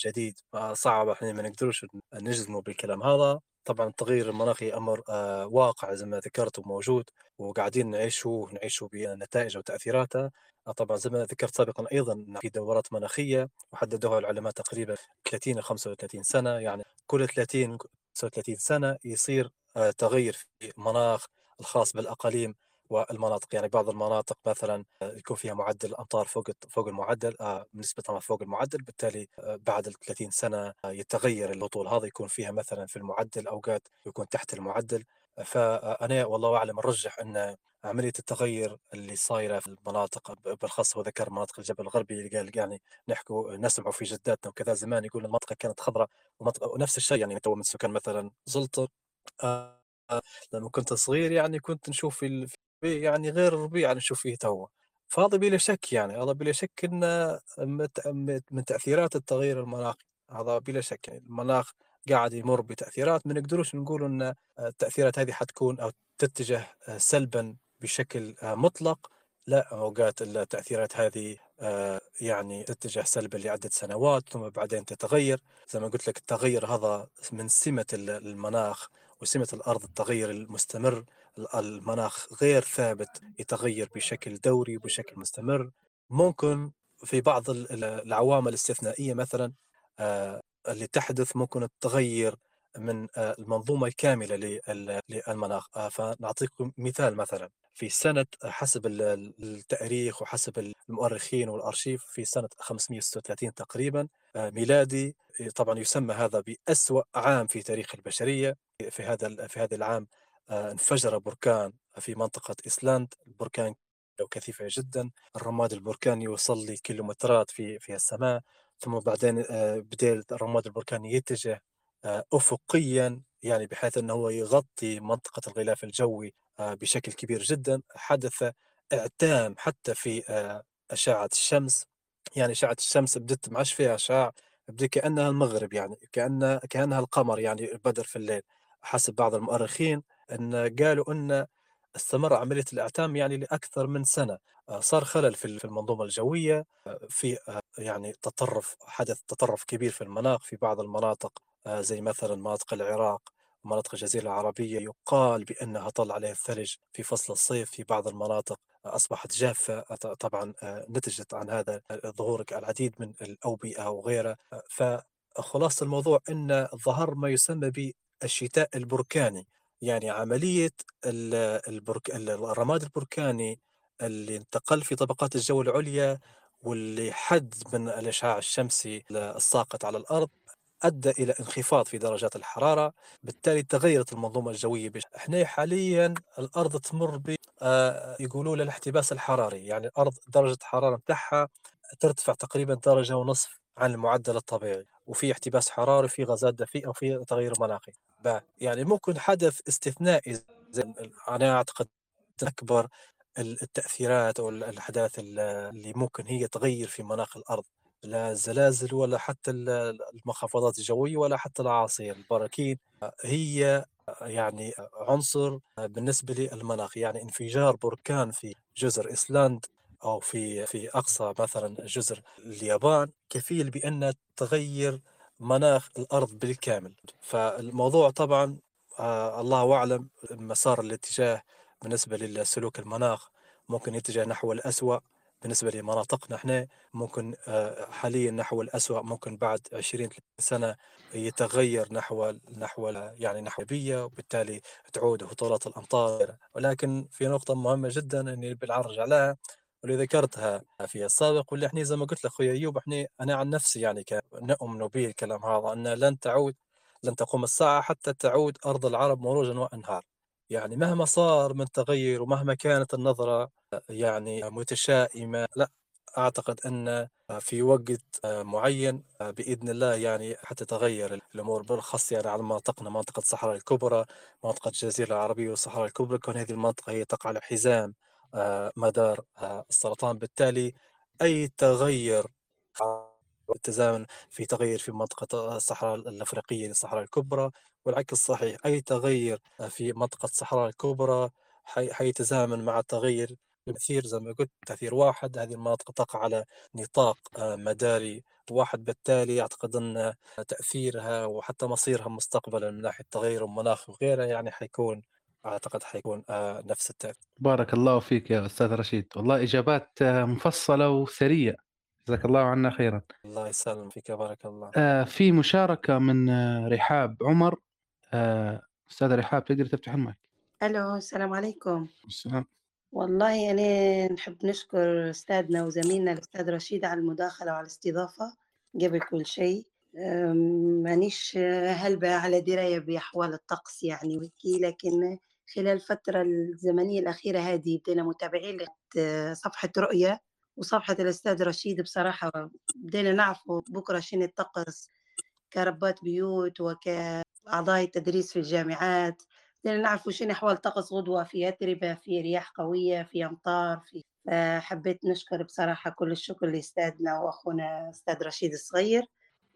Speaker 2: جديد. صعب إحنا ما نقدروش نجزموا بالكلام هذا. طبعا التغير المناخي أمر آه، واقع زي ما ذكرت وموجود وقاعدين نعيشه نعيشه بنتائجه وتأثيراته. آه، طبعا زي ما ذكرت سابقا أيضا في دورات مناخية وحددوها العلماء تقريبا 30 ل 35 سنة يعني كل 30 35 سنة يصير آه، تغير في المناخ الخاص بالأقاليم. والمناطق يعني بعض المناطق مثلا آه، يكون فيها معدل الأمطار فوق فوق المعدل آه، نسبه فوق المعدل بالتالي آه، بعد ال 30 سنة يتغير الهطول هذا يكون فيها مثلا في المعدل أوقات يكون تحت المعدل. فانا والله أعلم أرجح أن عملية التغير اللي صايرة في المناطق بالاخص هو ذكر مناطق الجبل الغربي اللي قال يعني نحكوا نسمعوا في جداتنا وكذا. زمان يقول المنطقة كانت خضراء ونفس الشيء يعني تو من سكان مثلا آه، لما كنت صغير يعني كنت نشوف في- يعني غير الربيع نشوف فيه تو فهذا بلا شك يعني هذا بلا شك إنه من تأثيرات التغير المناخي. هذا بلا شك يعني المناخ قاعد يمر بتأثيرات ما نقدروش نقول إن التأثيرات هذه حتكون أو تتجه سلبا بشكل مطلق. لا أوقات التأثيرات هذه يعني تتجه سلبا لعدة سنوات ثم بعدين تتغير. زي ما قلت لك التغير هذا من سمة ال- المناخ وسمة الأرض التغير المستمر ال- المناخ غير ثابت يتغير بشكل دوري وبشكل مستمر. ممكن في بعض ال- ال- العوامل الاستثنائية مثلا آه، اللي تحدث ممكن تغير من آه، المنظومة الكاملة لل- للمناخ. آه، فنعطيكم مثال مثلا. في سنة حسب ال- ال- التاريخ وحسب المؤرخين والأرشيف في سنة 536 تقريبا ميلادي طبعا يسمى هذا بأسوأ عام في تاريخ البشرية في هذا في هذا العام انفجر بركان في منطقة إيسلاند. البركان كثيفة جدا. الرماد البركاني يوصل لكيلومترات في في السماء. ثم بعدين آه، بدأ الرماد البركاني يتجه آه، افقيا يعني بحيث إنه هو يغطي منطقة الغلاف الجوي آه، بشكل كبير جدا. حدث اعتام حتى في آه، أشعة الشمس. يعني أشعة الشمس بدت معش فيها اشعاع بدي كأنها المغرب يعني كأن كأنها القمر يعني البدر في الليل. حسب بعض المؤرخين إن قالوا إن استمر عملية الإعتام يعني لأكثر من سنة. آه، صار خلل في المنظومة الجوية آه، في آه، يعني تطرف حدث تطرف كبير في المناخ في بعض المناطق زي مثلا مناطق العراق ومناطق الجزيرة العربية يقال بأنها طل عليها الثلج في فصل الصيف في بعض المناطق. أصبحت جافة طبعا نتجت عن هذا ظهور العديد من الأوبئة وغيرها. فخلاصة الموضوع أن ظهر ما يسمى بالشتاء البركاني. يعني عملية ال- البرك... ال- الرماد البركاني اللي انتقل في طبقات الجو العليا واللي حد من الإشعاع الشمسي الساقط على الأرض أدى إلى انخفاض في درجات الحرارة بالتالي تغيرت المنظومة الجوية بش... إحنا حاليا الأرض تمر ب آه، يقولوا له الاحتباس الحراري يعني الأرض درجة الحرارة بتاعها ترتفع تقريبا درجة ونصف عن المعدل الطبيعي. وفي احتباس حراري وفي غازات دفيئة وفي تغير مناخي. يعني ممكن حدث استثنائي أنا أعتقد أكبر التأثيرات أو الأحداث اللي ممكن هي تغير في مناخ الأرض. لا الزلازل ولا حتى المنخفضات الجوية ولا حتى الأعاصير البراكين. هي يعني عنصر بالنسبة للمناخ يعني انفجار بركان في جزر ايسلاند أو في في أقصى مثلا جزر اليابان كفيل بان تغير مناخ الأرض بالكامل. فالموضوع طبعا آه الله أعلم مسار الاتجاه بالنسبة للسلوك المناخ ممكن يتجه نحو الأسوأ. بالنسبة لمناطقنا إحنا ممكن آه، حاليا نحو الأسوأ ممكن بعد 20 سنة يتغير نحو نحو يعني نحو بيئة وبالتالي تعود هطولات الأمطار. ولكن في نقطة مهمة جدا إني بالعرج عليها. واللي ذكرتها في السابق واللي إحنا زي ما قلت لاخوي أيوب إحنا أنا عن نفسي يعني نؤمن به الكلام هذا إن لن تعود لن تقوم الساعة حتى تعود أرض العرب مروجا وأنهار. يعني مهما صار من تغير ومهما كانت النظرة يعني متشائمة لا أعتقد إن في وقت معين بإذن الله يعني حتتغير الأمور بالأخص يعني على مناطقنا منطقه الصحراء الكبرى منطقه الجزيرة العربية والصحراء الكبرى كون هذه المنطقة هي تقع على حزام مدار آه، السرطان. بالتالي أي تغير التزامن في تغير في منطقة الصحراء الأفريقية للصحراء الكبرى والعكس صحيح أي تغير في منطقة الصحراء الكبرى حيتزامن مع تغير تأثير زي ما قلت تأثير واحد. هذه المناطق تقع على نطاق آه، مداري واحد. بالتالي أعتقد أن تأثيرها وحتى مصيرها مستقبلا من ناحية تغير المناخ وغيرها يعني حيكون أعتقد حيكون آه، نفس التأثير
Speaker 1: بارك الله فيك يا أستاذ رشيد. والله إجابات آه، مفصلة وسريعه جزاك الله عنا خيرا.
Speaker 2: الله يسلم فيك بارك الله.
Speaker 1: آه في مشاركة من آه، رحاب عمر. آه أستاذة رحاب تقدر تفتح المايك؟
Speaker 5: ألو السلام عليكم.
Speaker 1: السلام.
Speaker 5: والله أنا نحب نشكر أستاذنا وزميلنا الأستاذ رشيد على المداخلة وعلى الاستضافة قبل كل شيء. مانيش هلبة على دراية بأحوال الطقس يعني وكي لكن خلال الفترة الزمنية الأخيرة هذه بدينا متابعين صفحة رؤية وصفحة الأستاذ رشيد. بصراحة بدينا نعرف بكرة شنو الطقس كربات بيوت وكأعضاء التدريس في الجامعات. بدينا نعرف شنو أحوال الطقس غدوة. في أتربة في رياح قوية في أمطار في فحبيت نشكر بصراحة كل الشكر لأستاذنا وأخونا أستاذ رشيد الصغير.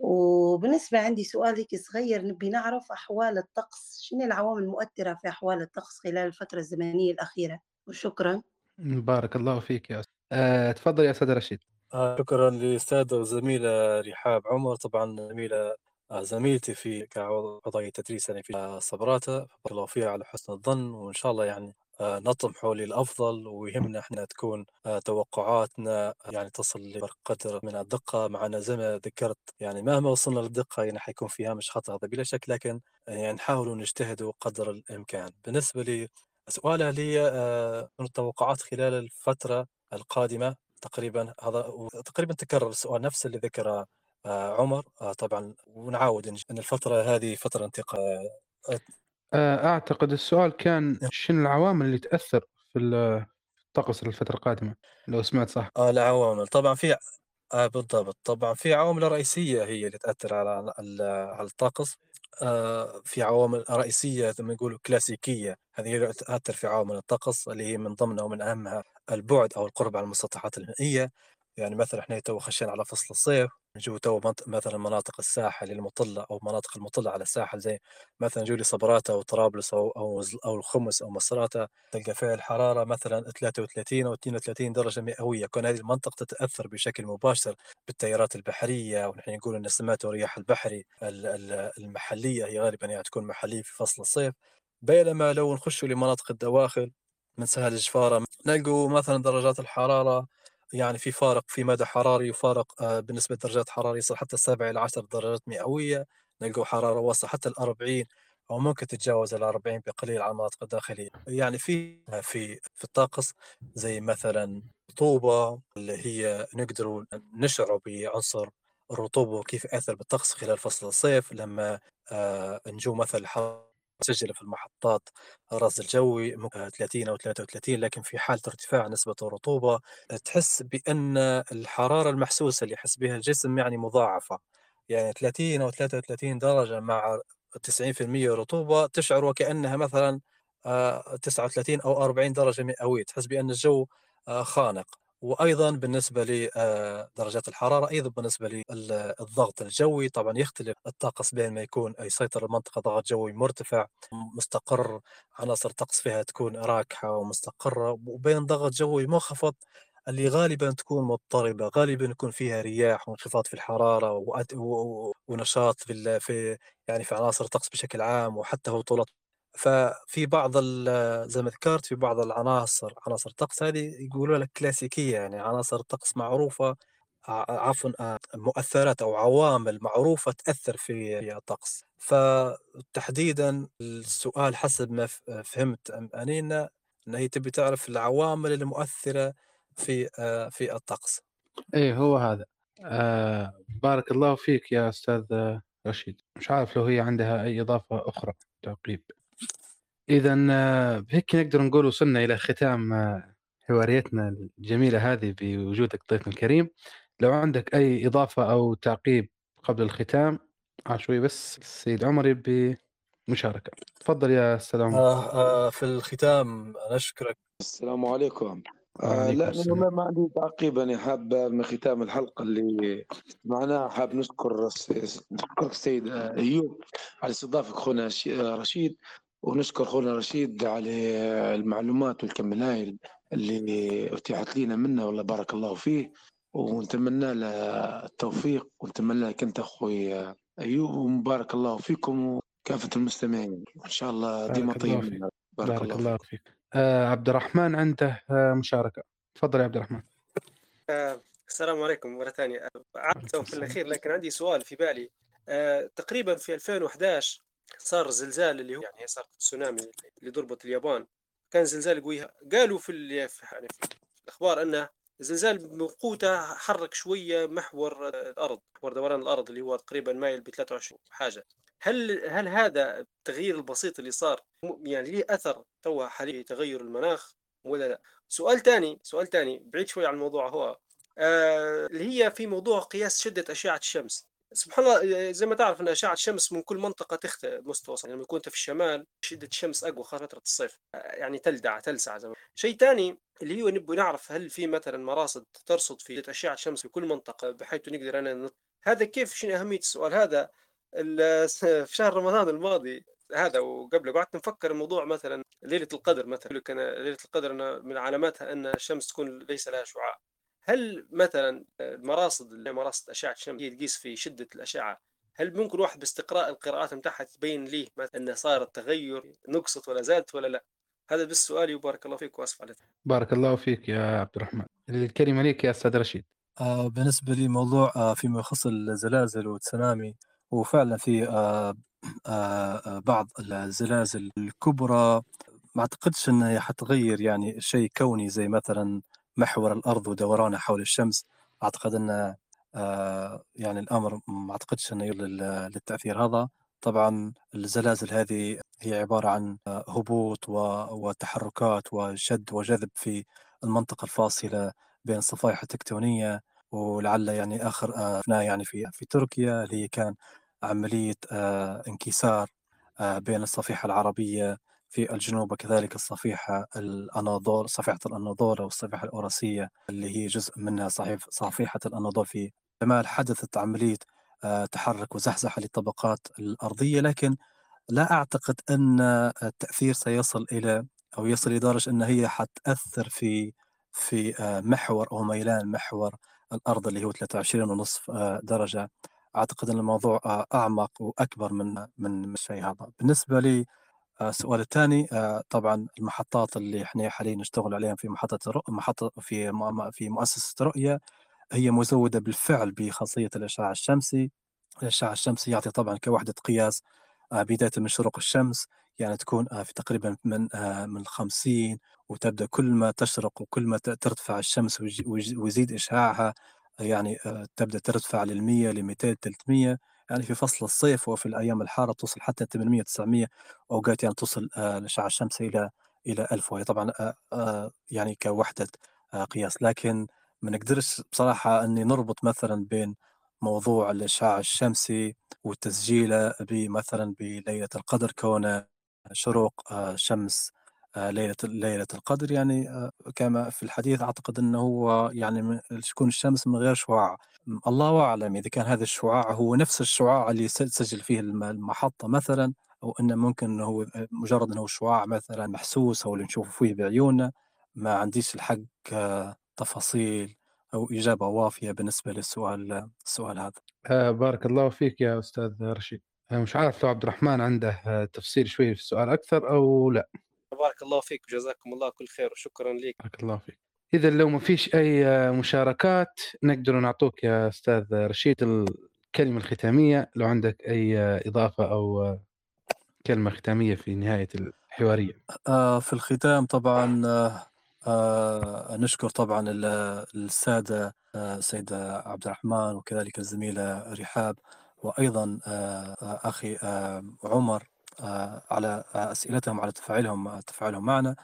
Speaker 5: وبالنسبة عندي سؤال هيك صغير نبي نعرف أحوال الطقس. شنو العوامل المؤثرة في أحوال الطقس خلال الفترة الزمنية الأخيرة؟ وشكرا.
Speaker 1: بارك الله فيك يا أه تفضل يا أستاذ رشيد.
Speaker 2: آه شكرا للأستاذة وزميلة رحاب عمر. طبعا زميلة آه زميلتي في كعضوية تدريس يعني في صبراتة بارك الله فيها على حسن الظن. وإن شاء الله يعني آه، نطمح للأفضل ويهمنا إحنا تكون آه، توقعاتنا يعني تصل لقدر من الدقة معنا زي ما ذكرت يعني مهما وصلنا للدقة يعني حيكون في هامش خطأ هذا بلا شك لكن يعني نحاول نجتهد قدر الإمكان. بالنسبة لي سؤالها لي آه، من التوقعات خلال الفترة القادمة تقريبا هذا تقريبا تكرر السؤال نفس اللي ذكره عمر طبعا ونعاود إن الفترة هذه فترة انتقال
Speaker 1: آه، أعتقد السؤال كان شنو العوامل اللي تأثر في الطقس للفتره القادمة؟ لو سمعت صح.
Speaker 2: آه العوامل طبعا في آه بالضبط. طبعا في عوامل رئيسية هي اللي تأثر على على الطقس. آه في عوامل رئيسية زي ما يقولوا كلاسيكية. هذه اللي تأثر في عوامل الطقس اللي هي من ضمنها ومن أهمها البعد أو القرب على المسطحات المائية. يعني مثلا إحنا تو خشينا على فصل الصيف نجو تو مثلا مناطق الساحل المطلة أو مناطق المطلة على الساحل زي مثلا نجو لصبراتة أو طرابلس أو أو أو الخمس أو مصراتة تلقى فيها الحرارة مثلا 33 أو 32 درجة مئوية. كون هذه المنطقة تتأثر بشكل مباشر بالتيارات البحرية ونحن نقول أن السمات والرياح البحري المحلية هي غالبا يعني تكون محلية في فصل الصيف. بينما لو نخشوا لمناطق الدواخل من سهل الجفارة نلقوا مثلا درجات الحرارة يعني في فارق في مدى حراري وفارق آه، بالنسبة لدرجات حرارة يصل حتى 7 إلى 10 درجات مئوية نلقوا حرارة واصلة حتى ال 40 أو ممكن تتجاوز ال 40 بقليل على المناطق الداخلية. يعني في في في الطقس زي مثلا رطوبة اللي هي نقدر نشعر بعنصر الرطوبة وكيف يأثر بالطقس خلال فصل الصيف لما آه نجو مثلا الحرارة مسجلة في المحطات الرصد الجوي 30 أو 33 لكن في حالة ارتفاع نسبة الرطوبة تحس بأن الحرارة المحسوسة اللي يحس بها الجسم يعني مضاعفة. يعني 30 أو 33 درجة مع 90% رطوبة تشعر وكأنها مثلا 39 أو 40 درجة مئوية تحس بأن الجو خانق. وأيضا بالنسبة لدرجات الحرارة أيضا بالنسبة للضغط الجوي طبعا يختلف. الطقس بين ما يكون يسيطر المنطقة ضغط جوي مرتفع مستقر عناصر الطقس فيها تكون راكحة ومستقرة وبين ضغط جوي منخفض اللي غالبا تكون مضطربة غالبا يكون فيها رياح وانخفاض في الحرارة ونشاط في في يعني في عناصر الطقس بشكل عام وحتى هطولات ففي بعض زي ما ذكرت في بعض العناصر عناصر الطقس هذه يقولوا لك كلاسيكية يعني عناصر الطقس معروفة عفوا مؤثرات أو عوامل معروفة تأثر في الطقس. فتحديدا السؤال حسب ما فهمت أنينا إن هي تبي تعرف العوامل المؤثرة في في الطقس.
Speaker 1: إيه هو هذا. آه بارك الله فيك يا أستاذ رشيد. مش عارف لو هي عندها أي إضافة أخرى تعقيب. إذا آه، بهيك نقدر نقول وصلنا إلى ختام آه، حواريتنا الجميلة هذه بوجودك ضيفنا الكريم. لو عندك أي إضافة أو تعقيب قبل الختام آه شوي بس السيد عمر يبي مشاركة تفضل يا أستاذ عمر
Speaker 2: آه آه في الختام نشكرك
Speaker 3: السلام عليكم. آه لا ما عندي تعقيب أنا حاب من ختام الحلقة اللي معناها حاب نشكر نشكر السيد أيوب على استضافة أخونا رشيد. ونشكر خونا رشيد على المعلومات والكم الهائل اللي أتيحت لنا منه والله بارك الله فيه ونتمنى له التوفيق ونتمنى لك أنت أخوي أيوب ومبارك الله فيكم وكافة المستمعين. ان شاء الله ديما طيب
Speaker 1: بارك, بارك الله, الله فيك, فيك. آه عبد الرحمن عنده آه مشاركة. تفضل يا عبد الرحمن.
Speaker 4: آه السلام عليكم مرة ثانية. عدت في الأخير لكن عندي سؤال في بالي. آه تقريبا في 2011 صار زلزال اللي هو يعني صار تسونامي اللي ضربت اليابان. كان زلزال قوي. قالوا في يعني في الأخبار إنه الزلزال بقوته حرك شوية محور الأرض محور دوران الأرض اللي هو تقريبا مايل ب 23 حاجة. هل هل هذا التغيير البسيط اللي صار يعني ليه أثر تو حاليا تغير المناخ ولا لا؟ سؤال ثاني سؤال ثاني بعيد شوي عن الموضوع هو آه اللي هي في موضوع قياس شدة أشعة الشمس. سبحان الله زي ما تعرف إن أشعة الشمس من كل منطقة تختلف مستوى يعني لما يكون أنت في الشمال شدة الشمس أقوى خاصة فترة الصيف يعني تلدع تلسع زي شيء ثاني اللي هو نبغى نعرف هل في مثلا مراصد ترصد في أشعة الشمس في كل منطقة بحيث نقدر أنا هذا كيف؟ شنو أهمية السؤال هذا؟ في شهر رمضان الماضي هذا وقبله قعدت نفكر الموضوع مثلا ليلة القدر مثلا ليلة القدر من علاماتها أن الشمس تكون ليس لها شعاع. هل مثلا المراصد اللي مراصد أشعة الشمس هي تقيس في شدة الأشعة. هل ممكن واحد باستقراء القراءات بتاعها تبين ليه إنه صار التغير نقصت ولا زادت ولا لا؟ هذا بس سؤالي وبارك الله فيك وأسف على
Speaker 1: بارك الله فيك يا عبد الرحمن. الكلمة ليك يا أستاذ رشيد.
Speaker 2: آه بالنسبة لي موضوع آه فيما يخص الزلازل والتسونامي وفعلا في آه آه بعض الزلازل الكبرى. ما أعتقدش انها حتغير يعني شيء كوني زي مثلا محور الأرض ودورانه حول الشمس. أعتقد أن آه، يعني الأمر ما أعتقدش أنه يولي للتأثير هذا. طبعا الزلازل هذه هي عبارة عن آه، هبوط وتحركات وشد وجذب في المنطقة الفاصلة بين الصفائح التكتونية ولعل يعني آخر آه يعني في في تركيا اللي هي كان عملية انكسار بين الصفيحة العربية في الجنوب وكذلك الصفيحة الأناضول صفيحة الأناضول الصفيحة الأوراسية اللي هي جزء منها صحيح صفيحة الأناضول في شمال حدثت عملية آه، تحرك وزحزحة للطبقات الأرضية. لكن لا أعتقد أن التأثير سيصل إلى أو يصل لدرجة أن هي حتأثر في في آه، محور أو ميلان محور الأرض اللي هو 23 ونصف آه، درجة. أعتقد أن الموضوع أعمق وأكبر من من الشيء هذا. بالنسبة لي السؤال الثاني آه، طبعا المحطات اللي إحنا حاليا نشتغل عليها في محطة محطة في في مؤسسة رؤية هي مزودة بالفعل بخاصية الإشعاع الشمسي. الإشعاع الشمسي يعطي طبعا كوحدة قياس آه، بداية من شروق الشمس يعني تكون في تقريبا من من 50 وتبدأ كل ما تشرق وكل ما ترتفع الشمس ويزيد إشعاعها يعني تبدأ ترتفع لل 100 ل 200 300 يعني في فصل الصيف وفي الأيام الحارة توصل حتى 800 900 أوقات يعني توصل آه، الاشعه الشمسيه إلى إلى 1000 وهي طبعا آه، آه، يعني كوحدة قياس. لكن ما نقدرش بصراحة إني نربط مثلا بين موضوع الإشعاع الشمسي وتسجيله بمثلا بليلة القدر كونه شروق آه، شمس آه، ليلة ليلة القدر يعني آه، كما في الحديث أعتقد أنه هو يعني تكون الشمس من غير شعاع. الله أعلم إذا كان هذا الشعاع هو نفس الشعاع اللي سجل فيه المحطة مثلا أو أنه ممكن أنه هو مجرد أنه شعاع مثلا محسوس أو اللي نشوفه فيه بعيوننا ما عنديش الحق تفاصيل أو إجابة وافية بالنسبة للسؤال السؤال هذا.
Speaker 1: آه بارك الله فيك يا أستاذ رشيد. آه مش عارف لو عبد الرحمن عنده آه تفصيل شوي في السؤال أكثر أو لا.
Speaker 4: بارك الله فيك وجزاكم الله كل خير وشكرا لك
Speaker 1: بارك الله فيك. إذا لو ما فيش أي آه، مشاركات نقدر نعطوك يا أستاذ رشيد الكلمة الختامية لو عندك أي آه، إضافة أو آه، كلمة ختامية في نهاية الحوارية.
Speaker 2: آه في الختام طبعا آه آه نشكر طبعا السادة آه سيدة عبد الرحمن وكذلك الزميلة رحاب وأيضا آه أخي آه عمر آه على أسئلتهم على تفاعلهم تفاعلهم معنا.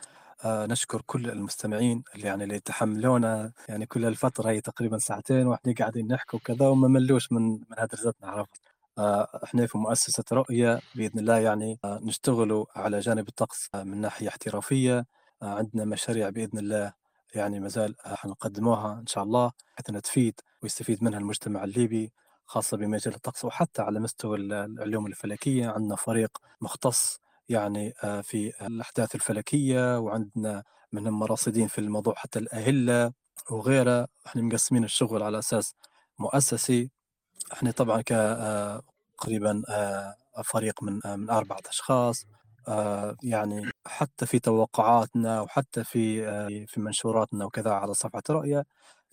Speaker 2: آه نشكر كل المستمعين اللي يعني اللي يتحملونا. يعني كل الفترة هي تقريبا ساعتين وإحنا قاعدين نحكي وكذا وما ملوش من من هدرزتنا عرفت آه إحنا في مؤسسة رؤية بإذن الله يعني آه نشتغلوا على جانب الطقس آه من ناحية احترافية. آه عندنا مشاريع بإذن الله يعني مازال حنقدموها إن شاء الله. حتى تفيد ويستفيد منها المجتمع الليبي. خاصة بمجال الطقس وحتى على مستوى العلوم الفلكية عندنا فريق مختص يعني آه، في الأحداث الفلكية وعندنا منهم مراصدين في الموضوع حتى الأهلة وغيره إحنا مقسمين الشغل على أساس مؤسسي. إحنا طبعا كقريبا آه، آه، فريق من من أربعة أشخاص. يعني حتى في توقعاتنا وحتى في في منشوراتنا وكذا على صفحة رؤية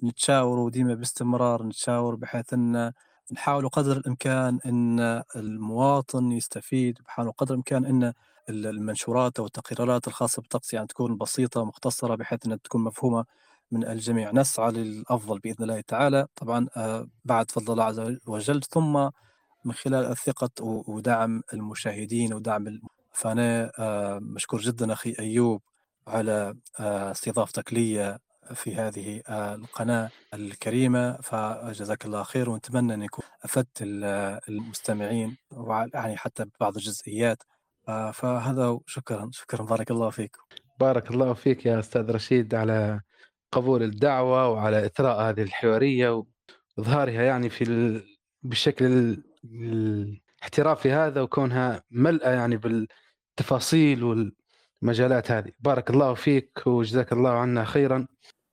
Speaker 2: نتشاور ديما باستمرار نتشاور بحيث أن نحاول قدر الإمكان إن المواطن يستفيد نحاول قدر الإمكان إن المنشورات أو التقريرات الخاصة بالطقس يعني تكون بسيطة مختصرة بحيث إنها تكون مفهومة من الجميع. نسعى للأفضل بإذن الله تعالى. طبعا آه، بعد فضل الله عز وجل ثم من خلال الثقة ودعم المشاهدين ودعم فانا آه، مشكور جدا أخي أيوب على آه، استضافتك لي في هذه القناة الكريمة فجزاك الله خير ونتمنى أن يكون أفدت المستمعين يعني حتى ببعض الجزئيات. آه، فهذا شكرا شكرا. بارك الله فيكم
Speaker 1: بارك الله فيك يا أستاذ رشيد على قبول الدعوة وعلى إثراء هذه الحوارية وإظهارها يعني في ال... بالشكل الاحترافي هذا وكونها ملأة يعني بالتفاصيل والمجالات هذه. بارك الله فيك وجزاك الله عنا خيرا.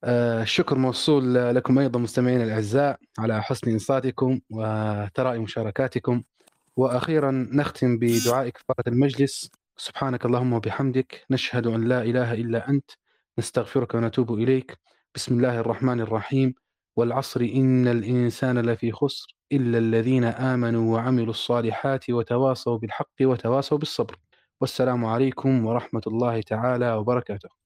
Speaker 1: الشكر موصول لكم أيضا مستمعينا الأعزاء على حسن إنصاتكم وتراءي مشاركاتكم. وأخيرا نختم بدعاء كفارة المجلس. سبحانك اللهم وبحمدك. نشهد أن لا إله إلا أنت. نستغفرك ونتوب إليك. بسم الله الرحمن الرحيم. والعصر إن الإنسان لفي خسر إلا الذين آمنوا وعملوا الصالحات وتواصوا بالحق وتواصوا بالصبر. والسلام عليكم ورحمة الله تعالى وبركاته.